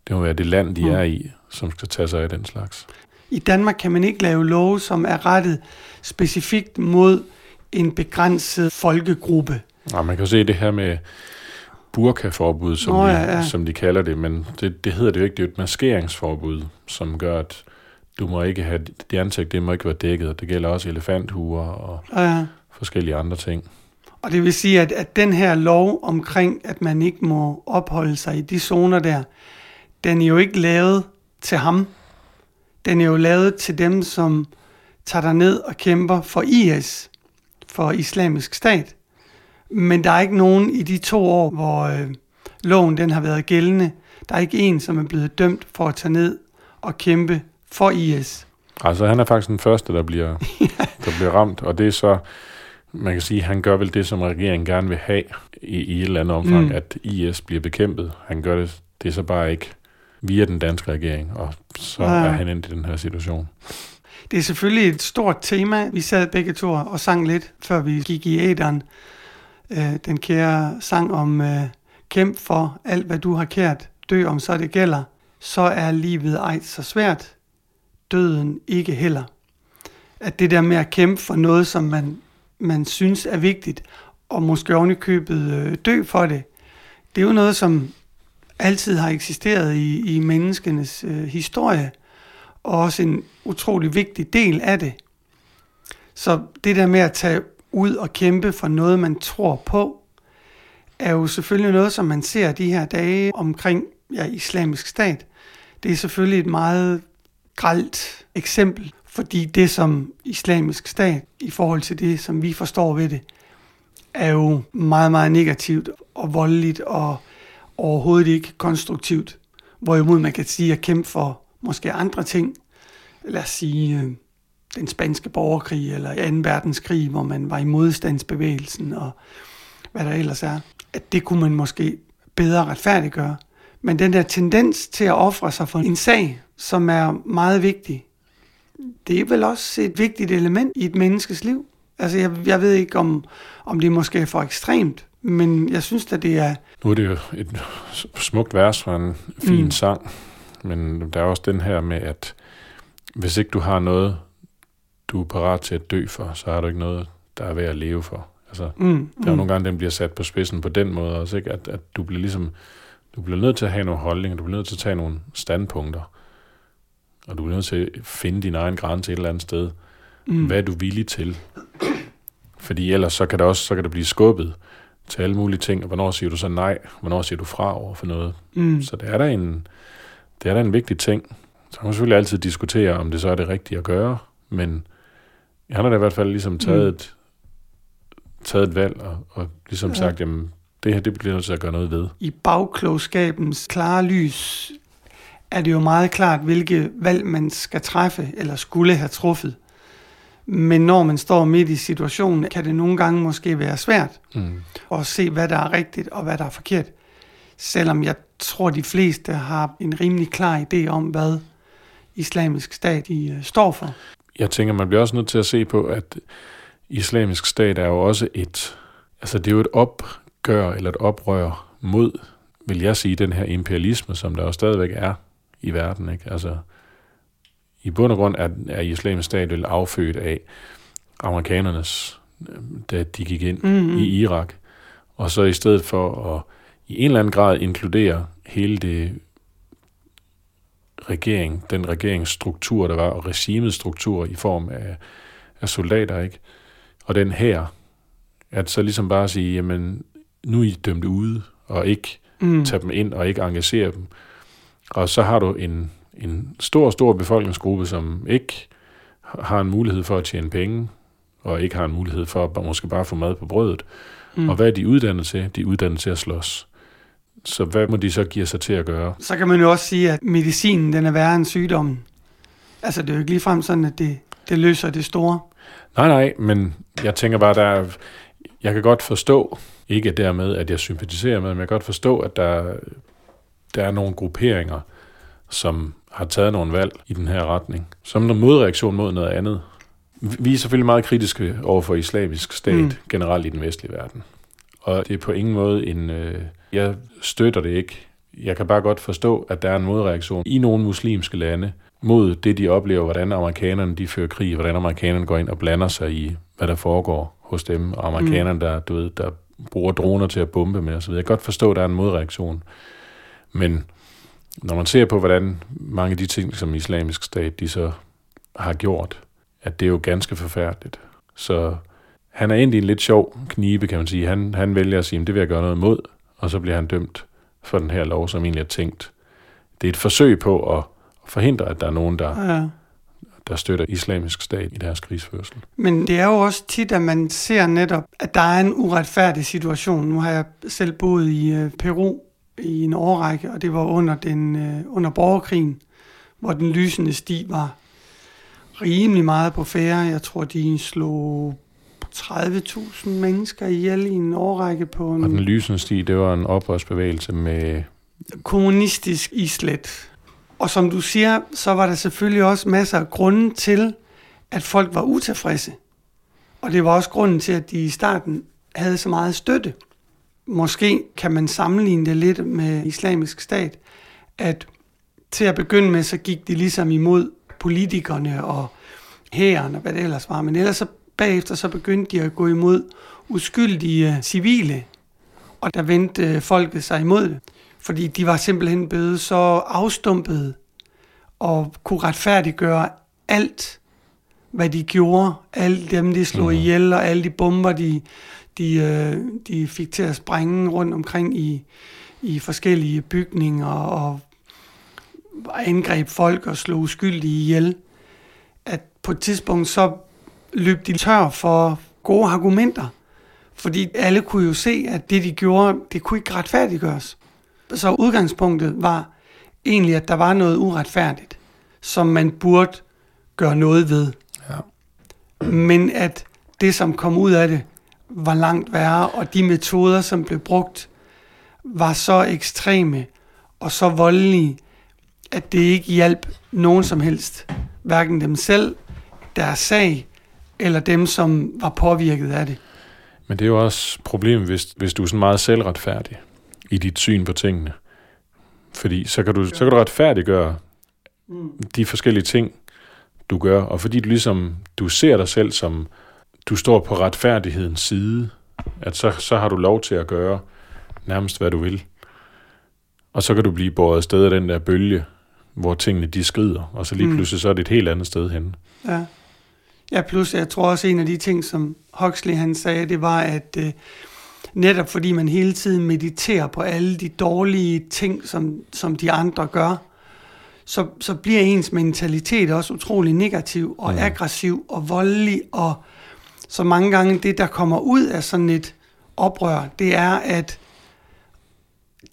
det, må være det land, de Mm. er i, som skal tage sig af den slags. I Danmark kan man ikke lave love, som er rettet specifikt mod en begrænset folkegruppe. Og man kan jo se det her med burkaforbud, som, Nå, de, ja, ja. som de kalder det, men det, det hedder det jo ikke. Det er et maskeringsforbud, som gør, at du må ikke have, det ansigt, det må ikke være dækket, det gælder også elefanthuer og Ja, ja. forskellige andre ting. Og det vil sige, at, at den her lov omkring, at man ikke må opholde sig i de zoner der, den er jo ikke lavet til ham. Den er jo lavet til dem, som tager ned og kæmper for IS, for islamisk stat. Men der er ikke nogen i de to år, hvor øh, loven den har været gældende. Der er ikke en, som er blevet dømt for at tage ned og kæmpe for IS. Altså han er faktisk den første, der bliver, der bliver ramt, og det er så, man kan sige, han gør vel det, som regeringen gerne vil have i, i et eller andet omfang, mm. at IS bliver bekæmpet. Han gør det, det er så bare ikke via den danske regering, og så Ja. er han endt i den her situation. Det er selvfølgelig et stort tema. Vi sad begge to og sang lidt, før vi gik i æderen. Øh, den kære sang om øh, kæmp for alt, hvad du har kært. Dø om så det gælder. Så er livet ej så svært. Døden ikke heller. At det der med at kæmpe for noget, som man, man synes er vigtigt, og måske oven i købet øh, dø for det, det er jo noget, som altid har eksisteret i, i menneskenes øh, historie og også en utrolig vigtig del af det. Så det der med at tage ud og kæmpe for noget, man tror på, er jo selvfølgelig noget, som man ser de her dage omkring ja, islamisk stat. Det er selvfølgelig et meget gralt eksempel, fordi det som islamisk stat, i forhold til det, som vi forstår ved det, er jo meget, meget negativt og voldeligt og overhovedet ikke konstruktivt. Hvorimod man kan sige at kæmpe for måske andre ting. Lad os sige øh, den spanske borgerkrig eller 2. verdenskrig, hvor man var i modstandsbevægelsen og hvad der ellers er. At det kunne man måske bedre retfærdiggøre. Men den der tendens til at ofre sig for en sag, som er meget vigtig, det er vel også et vigtigt element i et menneskes liv. Altså jeg, jeg ved ikke, om, om det måske er for ekstremt, men jeg synes at det er... Nu er det jo et smukt vers fra en fin Mm. mm. sang, men der er også den her med, at hvis ikke du har noget, du er parat til at dø for, så har du ikke noget, der er værd at leve for. Altså, Mm, der er jo nogle gange, den bliver sat på spidsen på den måde også, ikke? At, at du bliver ligesom, du bliver nødt til at have nogle holdninger, du bliver nødt til at tage nogle standpunkter, og du bliver nødt til at finde din egen grænse et eller andet sted. mm, Hvad er du villig til? Fordi ellers så kan det også så kan det blive skubbet til alle mulige ting, og hvornår siger du så nej, hvornår siger du fra over for noget. mm, Så det er da en, det er da en vigtig ting. Så kan man selvfølgelig altid diskutere, om det så er det rigtige at gøre, men han har da i hvert fald ligesom taget, Mm. et, taget et valg, og, og ligesom Ja. sagt, jamen det her, det bliver nødt til at gøre noget ved. I bagklogskabens klare lys er det jo meget klart, hvilke valg man skal træffe, eller skulle have truffet. Men når man står midt i situationen, kan det nogle gange måske være svært Mm. at se, hvad der er rigtigt og hvad der er forkert. Selvom jeg tror, de fleste har en rimelig klar idé om, hvad islamisk stat de, øh, står for. Jeg tænker, man bliver også nødt til at se på, at islamisk stat er jo også et, altså det er jo et opgør eller et oprør mod, vil jeg sige, den her imperialisme, som der jo stadigvæk er i verden. Ikke? Altså, I bund og grund er, er islamisk stat vel affødt af amerikanernes, øh, da de gik ind Mm-hmm. i Irak, og så i stedet for at i en eller anden grad inkludere hele det regering, den regeringsstruktur, der var, og regimets struktur i form af, af soldater, ikke? Og den her, at så ligesom bare sige, jamen, nu er I dømt ude, og ikke Mm. tage dem ind, og ikke engagere dem. Og så har du en, en stor, stor befolkningsgruppe, som ikke har en mulighed for at tjene penge, og ikke har en mulighed for at måske bare få mad på brødet. Mm. Og hvad er de uddannet til? De er uddannet til at slås. Så hvad må de så give sig til at gøre? Så kan man jo også sige, at medicinen den er værre end sygdommen. Altså det er jo ikke ligefrem sådan, at det, det løser det store. Nej, nej, men jeg tænker bare, der er, jeg kan godt forstå, ikke dermed, at jeg sympatiserer med, men jeg kan godt forstå, at der, der er nogle grupperinger, som har taget nogle valg i den her retning, som en modreaktion mod noget andet. Vi er selvfølgelig meget kritiske over for islamisk stat Mm. mm. generelt i den vestlige verden. Og det er på ingen måde en... Øh, jeg støtter det ikke. Jeg kan bare godt forstå, at der er en modreaktion i nogle muslimske lande mod det, de oplever, hvordan amerikanerne de fører krig, hvordan amerikanerne går ind og blander sig i, hvad der foregår hos dem, og amerikanerne, der, du ved, der bruger droner til at bombe med osv. Jeg kan godt forstå, at der er en modreaktion. Men når man ser på, hvordan mange af de ting, som islamisk stat, de så har gjort, at det er jo ganske forfærdeligt. Så han er egentlig en lidt sjov knibe, kan man sige. Han, han vælger at sige, at det vil jeg gøre noget imod, og så bliver han dømt for den her lov, som egentlig er tænkt. Det er et forsøg på at forhindre, at der er nogen, der, Ja. der støtter islamisk stat i deres krigsførsel. Men det er jo også tit, at man ser netop, at der er en uretfærdig situation. Nu har jeg selv boet i øh, Peru i en årrække, og det var under, den, øh, under borgerkrigen, hvor den lysende sti var rimelig meget på færre. Jeg tror, de slog 30.000 mennesker ihjel i en årrække på Og den en lysende sti, det var en oprørsbevægelse med... kommunistisk islet. Og som du siger, så var der selvfølgelig også masser af grunde til, at folk var utilfredse. Og det var også grunden til, at de i starten havde så meget støtte. Måske kan man sammenligne det lidt med islamisk stat, at til at begynde med, så gik de ligesom imod politikerne og hæren og hvad det ellers var. Men ellers så bagefter så begyndte de at gå imod uskyldige civile, og der vendte øh, folket sig imod det. Fordi de var simpelthen blevet så afstumpede og kunne retfærdiggøre alt, hvad de gjorde. Alle dem, de slog Mhm. mm. ihjel, og alle de bomber, de, de, øh, de fik til at sprænge rundt omkring i, i forskellige bygninger og angreb folk og slog uskyldige ihjel. At på et tidspunkt så løb de tør for gode argumenter. Fordi alle kunne jo se, at det de gjorde, det kunne ikke retfærdiggøres. Så udgangspunktet var egentlig, at der var noget uretfærdigt, som man burde gøre noget ved. Ja. Men at det, som kom ud af det, var langt værre, og de metoder, som blev brugt, var så ekstreme og så voldelige, at det ikke hjalp nogen som helst. Hverken dem selv, deres sag, eller dem, som var påvirket af det. Men det er jo også problemet, hvis, hvis du er sådan meget selvretfærdig i dit syn på tingene. Fordi så kan du, så kan du retfærdiggøre de forskellige ting, du gør, og fordi du ligesom, du ser dig selv som, du står på retfærdighedens side, at så, så har du lov til at gøre nærmest, hvad du vil. Og så kan du blive båret afsted af den der bølge, hvor tingene de skrider, og så lige Mm. pludselig så er det et helt andet sted henne. Ja. Ja, plus jeg tror også, en af de ting, som Huxley han sagde, det var, at øh, netop fordi man hele tiden mediterer på alle de dårlige ting, som, som de andre gør, så, så bliver ens mentalitet også utrolig negativ og mm. aggressiv og voldelig, og så mange gange det, der kommer ud af sådan et oprør, det er, at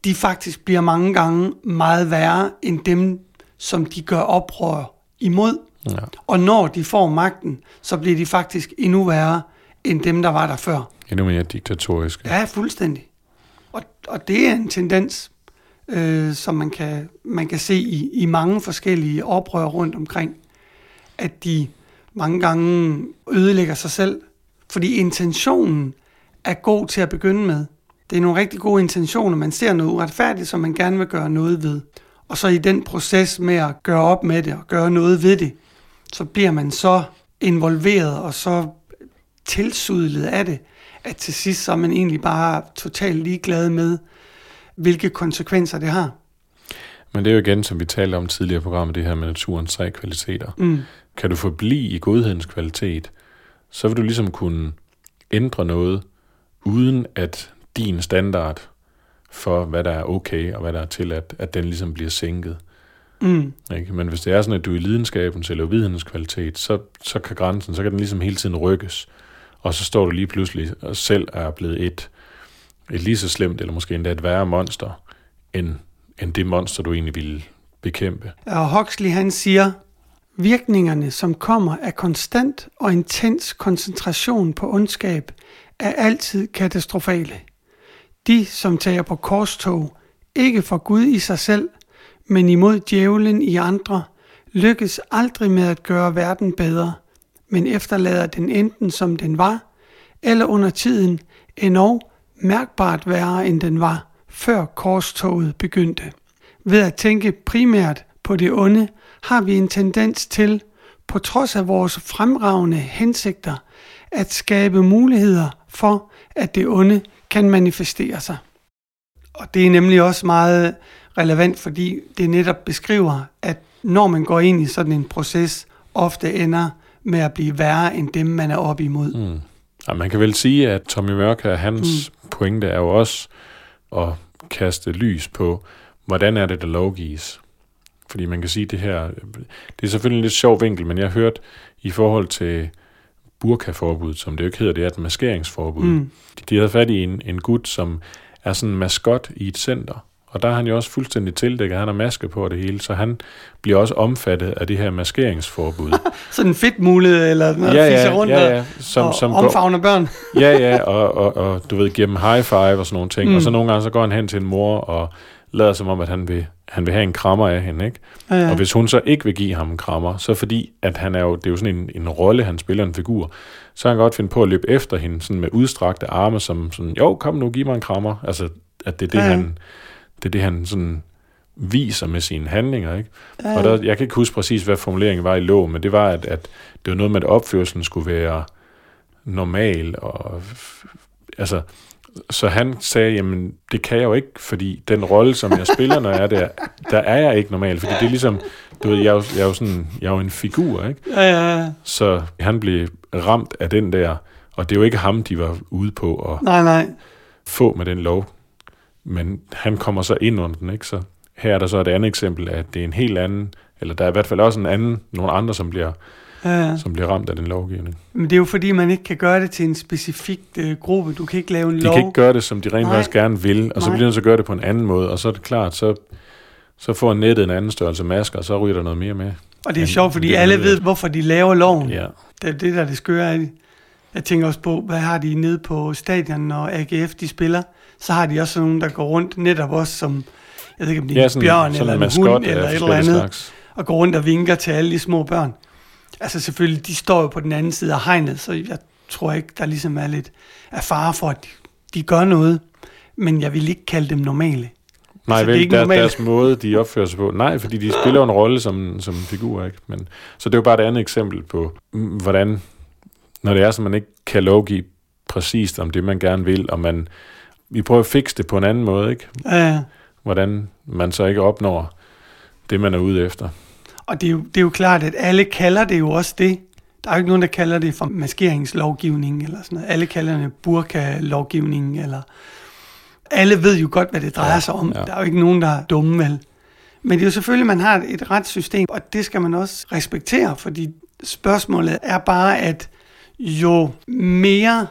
de faktisk bliver mange gange meget værre end dem, som de gør oprør imod. Ja. Og når de får magten, så bliver de faktisk endnu værre end dem, der var der før. Endnu mere diktatorisk. Ja, fuldstændig. Og, og det er en tendens, øh, som man kan, man kan se i, i mange forskellige oprør rundt omkring, at de mange gange ødelægger sig selv, fordi intentionen er god til at begynde med. Det er nogle rigtig gode intentioner. Man ser noget uretfærdigt, som man gerne vil gøre noget ved. Og så i den proces med at gøre op med det og gøre noget ved det, så bliver man så involveret og så tilsudlet af det, at til sidst så er man egentlig bare totalt ligeglad med, hvilke konsekvenser det har. Men det er jo igen, som vi talte om tidligere i programmet, det her med naturens tre kvaliteter. Mm. Kan du forblive i godhedens kvalitet, så vil du ligesom kunne ændre noget, uden at din standard for, hvad der er okay og hvad der er tilladt, at den ligesom bliver sænket. Mm. Ikke? Men hvis det er sådan, at du er i lidenskabens eller uvidenhedens kvalitet, så, så kan grænsen, så kan den ligesom hele tiden rykkes. Og så står du lige pludselig og selv er blevet et, et lige så slemt, eller måske endda et værre monster, end, end det monster, du egentlig ville bekæmpe. Og Huxley han siger, virkningerne, som kommer af konstant og intens koncentration på ondskab, er altid katastrofale. De, som tager på korstog, ikke for Gud i sig selv, men imod djævlen i andre, lykkes aldrig med at gøre verden bedre, men efterlader den enten som den var, eller under tiden endnu mærkbart værre end den var, før korstoget begyndte. Ved at tænke primært på det onde, har vi en tendens til, på trods af vores fremragende hensigter, at skabe muligheder for, at det onde kan manifestere sig. Og det er nemlig også meget relevant, fordi det netop beskriver, at når man går ind i sådan en proces, ofte ender med at blive værre end dem, man er op imod. Mm. Ja, man kan vel sige, at Tommy Mørk, hans mm. pointe er jo også at kaste lys på, hvordan er det, der lovgives. Fordi man kan sige, det her, det er selvfølgelig en lidt sjov vinkel, men jeg har hørt i forhold til burkaforbud, som det jo ikke hedder, det er et maskeringsforbud. Mm. De, de havde fat i en, en gut, som er sådan en maskot i et center. Og der er han jo også fuldstændig tildækket, han har maske på det hele, så han bliver også omfattet af det her maskeringsforbud. Sådan en fedt mulighed, eller noget, Ja, ja, rundt ja, og, ja, som- og som går- omfavner børn. ja, ja, og, og, og du ved, giver dem high five og sådan nogle ting. Mm. Og så nogle gange så går han hen til en mor og lader som om, at han vil, han vil have en krammer af hende, ikke? Ja, ja. Og hvis hun så ikke vil give ham en krammer, så fordi, at han er jo, det er jo sådan en, en rolle, han spiller en figur, så kan han godt finde på at løbe efter hende, sådan med udstrakte arme, som sådan, jo, kom nu, giv mig en krammer. Altså, at det er det, Ja, ja, ja. han, det er det, han sådan viser med sine handlinger, ikke? Ja. Og der, jeg kan ikke huske præcis, hvad formuleringen var i lov, men det var, at, at det var noget med, at opførselen skulle være normal, og altså, så han sagde, jamen, det kan jeg jo ikke, fordi den rolle, som jeg spiller, når jeg er der, der er jeg ikke normal, fordi det er ligesom, du ved, jeg er jo, jeg er jo sådan, jeg er jo en figur, ikke? Ja, ja, ja. Så han blev ramt af den der, og det er jo ikke ham, de var ude på at Nej, nej. få med den lov, men han kommer så ind under den, ikke? Så her er der så et andet eksempel, at det er en helt anden, eller der er i hvert fald også en anden, nogle andre, som bliver, Ja, som bliver ramt af den lovgivning. Men det er jo fordi, man ikke kan gøre det til en specifik øh, gruppe. Du kan ikke lave en De lov. kan ikke gøre det, som de rent faktisk gerne vil, og så Nej. bliver de så gøre det på en anden måde, og så er det klart, så, så får nettet en anden størrelse masker, og så ryger der noget mere med. Og det er sjovt, fordi alle ved, hvorfor de laver loven. Ja. Det er det, der er det skøre af. Jeg tænker også på, hvad har de nede på stadion, når AGF de spiller? Så har de også nogen, der går rundt netop også som, jeg ved ikke om det er Ja, en sådan, bjørn sådan eller en hund eller et eller andet, slags. og går rundt og vinker til alle de små børn. Altså selvfølgelig, de står jo på den anden side af hegnet, så jeg tror ikke, der ligesom er lidt af fare for, at de, de gør noget. Men jeg vil ikke kalde dem normale. Nej, Altså, det er vel, ikke der, deres måde, de opfører sig på. Nej, fordi de spiller en rolle som, som figur, ikke? Men, så det er jo bare et andet eksempel på, hvordan, når det er, så man ikke kan lovgive præcist om det, man gerne vil, og man, vi prøver at fikse det på en anden måde, ikke? Ja. Hvordan man så ikke opnår det, man er ude efter. Og det er, jo, det er jo klart, at alle kalder det jo også det. Der er jo ikke nogen, der kalder det for maskeringslovgivning eller sådan noget. Alle kalder det burka-lovgivning, eller... Alle ved jo godt, hvad det drejer Ja, sig om. ja. Der er jo ikke nogen, der er dumme, vel? Men det er jo selvfølgelig, man har et retssystem, og det skal man også respektere, fordi spørgsmålet er bare, at jo mere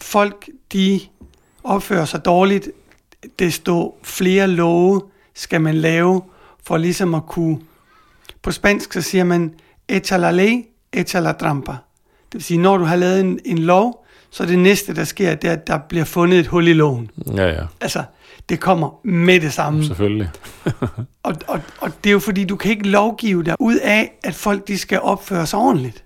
folk, de opfører sig dårligt, desto flere love skal man lave for ligesom at kunne på spansk så siger man, echa la ley, echa la trampa. Det vil sige, når du har lavet en, en lov, så det næste, der sker, det er, at der bliver fundet et hul i loven. Ja, ja, Altså, det kommer med det samme. selvfølgelig. Og, og, og det er jo fordi, du kan ikke lovgive dig ud af, at folk de skal opføre sig ordentligt.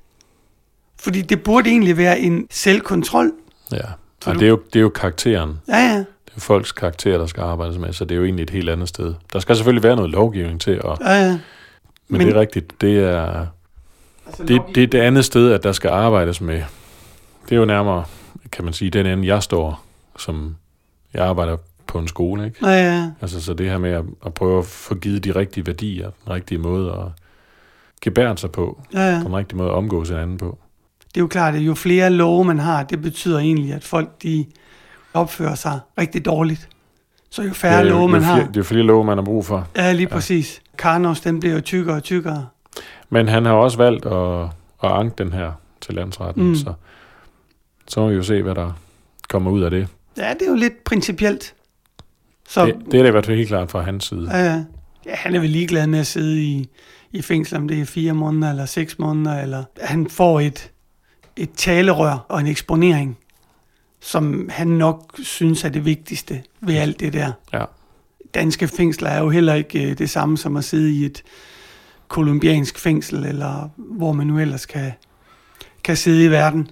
Fordi det burde egentlig være en selvkontrol. Ja, og det er, jo, det er jo karakteren. Ja, ja. Det er jo folks karakter, der skal arbejdes med, så det er jo egentlig et helt andet sted. Der skal selvfølgelig være noget lovgivning til, og, ja, ja. Men, men det er rigtigt, det er, Altså, det, det er det andet sted, at der skal arbejdes med. Det er jo nærmere, kan man sige, den ende, jeg står, som jeg arbejder på en skole, ikke? Ja, ja. Altså, så det her med at, at prøve at få givet de rigtige værdier, den rigtige måde at gebære sig på, ja, ja. på den rigtige måde at omgås hinanden på. Det er jo klart, at jo flere love man har, det betyder egentlig, at folk de opfører sig rigtig dårligt. Så jo færre Ja, jo- love man jo har, flere, det er jo flere love, man har brug for. ja lige præcis. Karnos, den bliver jo tykkere og tykkere. Men han har også valgt at, at anke den her til landsretten, mm. Så, så må vi jo se, hvad der kommer ud af det. Ja, det er jo lidt principielt. Så Det, det er da i hvert fald helt klart fra hans side. ja, ja. ja, han er vel ligeglad med at sidde i, i fængsel, om det er fire måneder eller seks måneder, eller han får et, et talerør og en eksponering, som han nok synes er det vigtigste ved alt det der. Ja. danske fængsler er jo heller ikke øh, det samme som at sidde i et kolumbiansk fængsel, eller hvor man nu ellers kan, kan sidde i verden.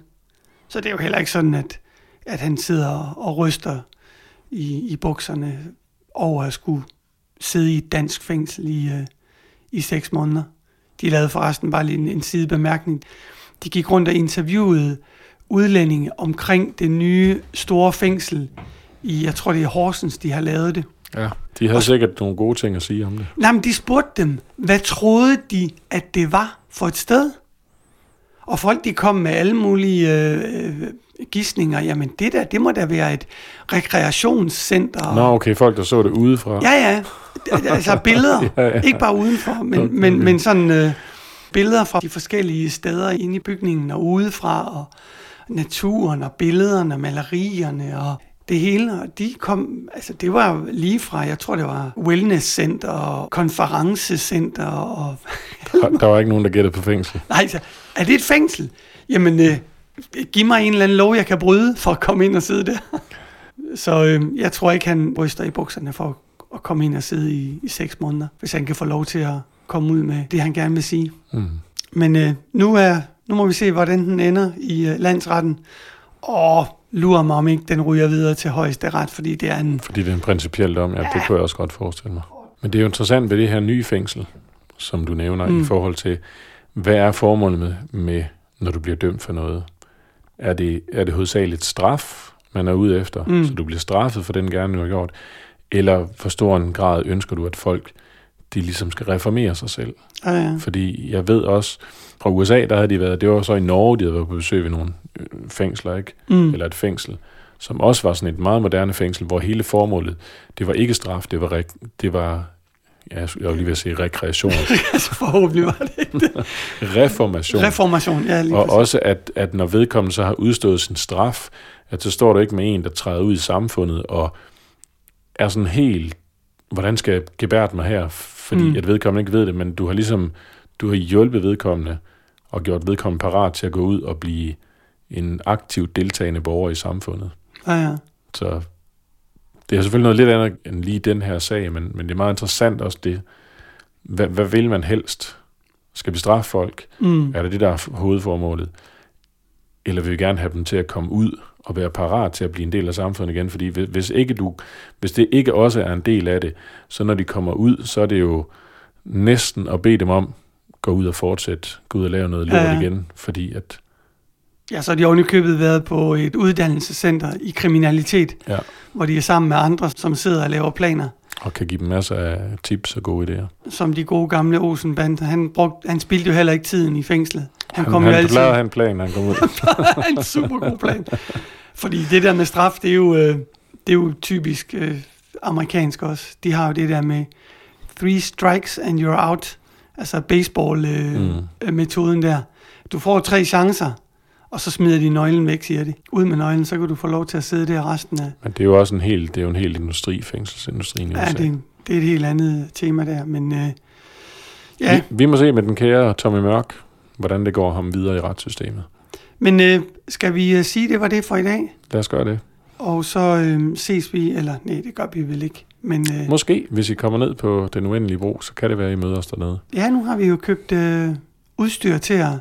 Så det er jo heller ikke sådan, at, at han sidder og ryster i, i bukserne over at skulle sidde i et dansk fængsel i, øh, i seks måneder. De lavede forresten bare lige en, en sidebemærkning. De gik rundt og interviewede udlændinge omkring det nye store fængsel i, jeg tror det er Horsens, de har lavet det. ja. De havde sikkert nogle gode ting at sige om det. Nej, men de spurgte dem, hvad troede de, at det var for et sted? Og folk, de kom med alle mulige øh, gissninger. Jamen, det der, det må da være et rekreationscenter. Nå, okay, folk, der så det udefra. Ja, ja. Altså billeder. Ja, ja. Ikke bare udenfor, men, Okay. men, men sådan øh, billeder fra de forskellige steder inde i bygningen og udefra, og naturen og billederne, malerierne og det hele. Og de kom, altså det var lige fra, jeg tror det var wellnesscenter og konferencecenter og... Der, der var ikke nogen, der gættede på fængsel. Nej, så, er det et fængsel? Jamen, øh, giv mig en eller anden lov, jeg kan bryde for at komme ind og sidde der. Så øh, jeg tror ikke, han ryster i bukserne for at komme ind og sidde i, i seks måneder, hvis han kan få lov til at komme ud med det, han gerne vil sige. Mm. Men øh, nu, er, nu må vi se, hvordan den ender i øh, landsretten. Og lurer mig, om ikke den ryger videre til højeste ret, fordi det er en... Fordi det er en principiel dom, ja, det kunne jeg også godt forestille mig. Men det er jo interessant ved det her nye fængsel, som du nævner, mm. i forhold til, hvad er formålet med, med, når du bliver dømt for noget? Er det, er det hovedsageligt straf, man er ude efter, mm. Så du bliver straffet for den gerne, du har gjort? Eller for stor en grad ønsker du, at folk de ligesom skal reformere sig selv? Ja, ja. Fordi jeg ved også, fra USA, der havde de været, det var så i Norge, de havde været på besøg ved nogle øh, fængsler, ikke? Mm. eller et fængsel, som også var sådan et meget moderne fængsel, hvor hele formålet, det var ikke straf, det var, det var ja, jeg var lige ved at sige rekreation, altså, forhåbentlig var det ikke det. reformation. Reformation, ja, lige og præcis. også, at, at når vedkommende så har udstået sin straf, at så står du ikke med en, der træder ud i samfundet og er sådan helt, hvordan skal jeg gebære mig her? Fordi mm. At vedkommende ikke ved det, men du har ligesom, du har hjulpet vedkommende og gjort vedkommende parat til at gå ud og blive en aktivt deltagende borger i samfundet. Ja, ja. Så det er selvfølgelig noget lidt andet end lige den her sag, men, men det er meget interessant også det. Hvad, hvad vil man helst? Skal vi straffe folk? Mm. Er det det, der er hovedformålet? Eller vil vi gerne have dem til at komme ud at være parat til at blive en del af samfundet igen, fordi hvis, ikke du, hvis det ikke også er en del af det, så når de kommer ud, så er det jo næsten at bede dem om, gå ud og fortsætte, gå ud og lave noget lort Ja. ja. igen, fordi at, Ja, så har de oven i købet været på et uddannelsescenter i kriminalitet, ja, hvor de er sammen med andre, som sidder og laver planer. og kan give dem masser af tips og gode idéer. Som de gode gamle Olsen-band. Han, brugte, han spildte jo heller ikke tiden i fængslet. Han, Han, kom han jo altid... have en plan, han kom ud. en super god plan. Fordi det der med straf, det er jo, øh, det er jo typisk øh, amerikansk også. De har jo det der med three strikes and you're out. Altså baseball-metoden øh, Mm. metoden der. Du får tre chancer, og så smider de nøglen væk, siger de. Ud med nøglen, så kan du få lov til at sidde der resten af... Men det er jo også en hel, det er jo en hel industri, fængselsindustrien i Ja, USA. det, er- det er et helt andet tema der, men øh, ja. Vi, vi må se med den kære Tommy Mørk, hvordan det går ham videre i retssystemet. Men øh, skal vi øh, sige, det var det for i dag? Lad os gøre det. Og så øh, ses vi, eller nej, det gør vi vel ikke. Men øh, Måske, hvis I kommer ned på den uendelige bro, så kan det være, at I møder os dernede. ja, nu har vi jo købt øh, udstyr til at,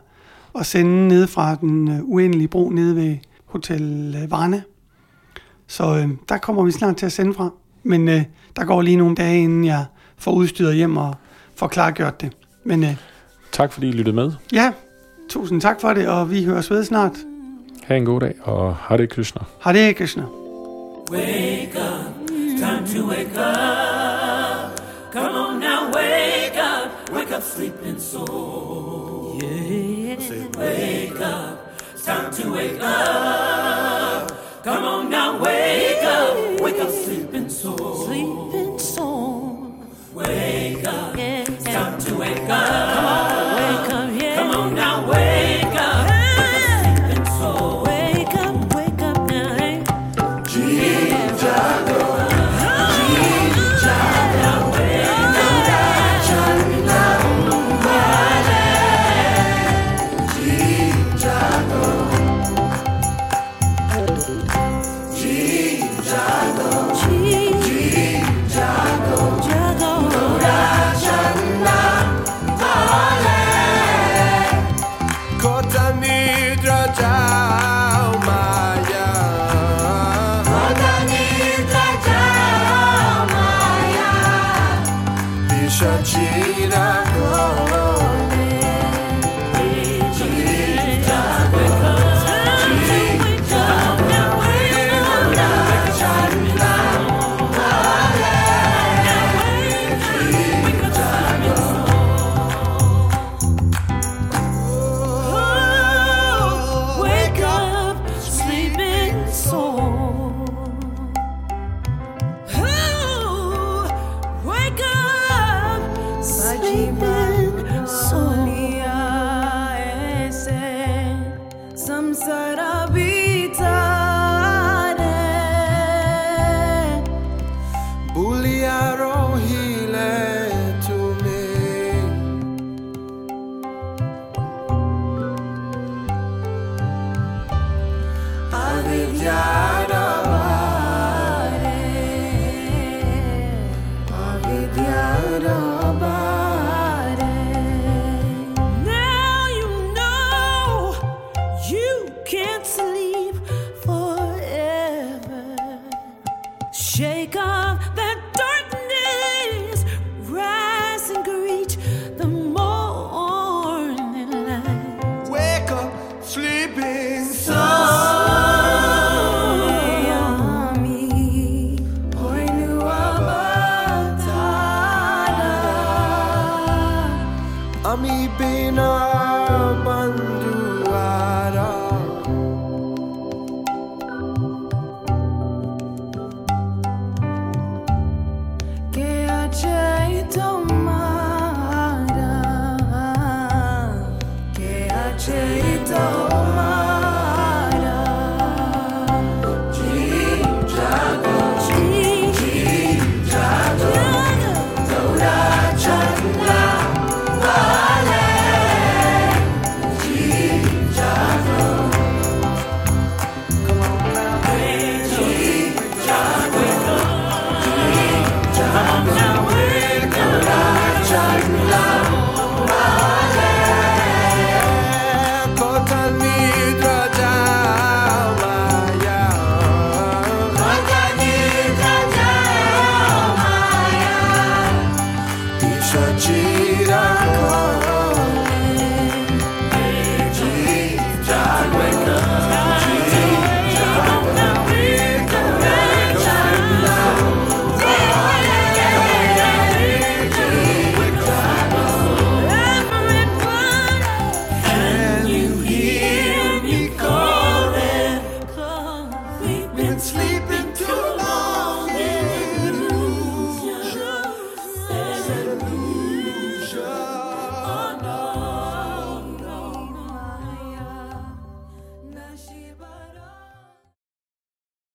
at sende ned fra den øh, uendelige bro nede ved Hotel øh. Så øh, der kommer vi snart til at sende fra. Men øh, der går lige nogle dage, inden jeg får udstyret hjem og får klargjort det. Men øh, Tak fordi I lyttede med. ja, tusind tak for det, og vi høres ved snart. Ha' en god dag, og Hare Krishna. Hare Krishna. Wake up, time to wake up. Come on now, wake up, wake up, sleeping soul. Yeah. Wake up, time to wake up. Come on now, wake up, wake up, sleeping soul. Sleeping soul. Wake up, time to wake up.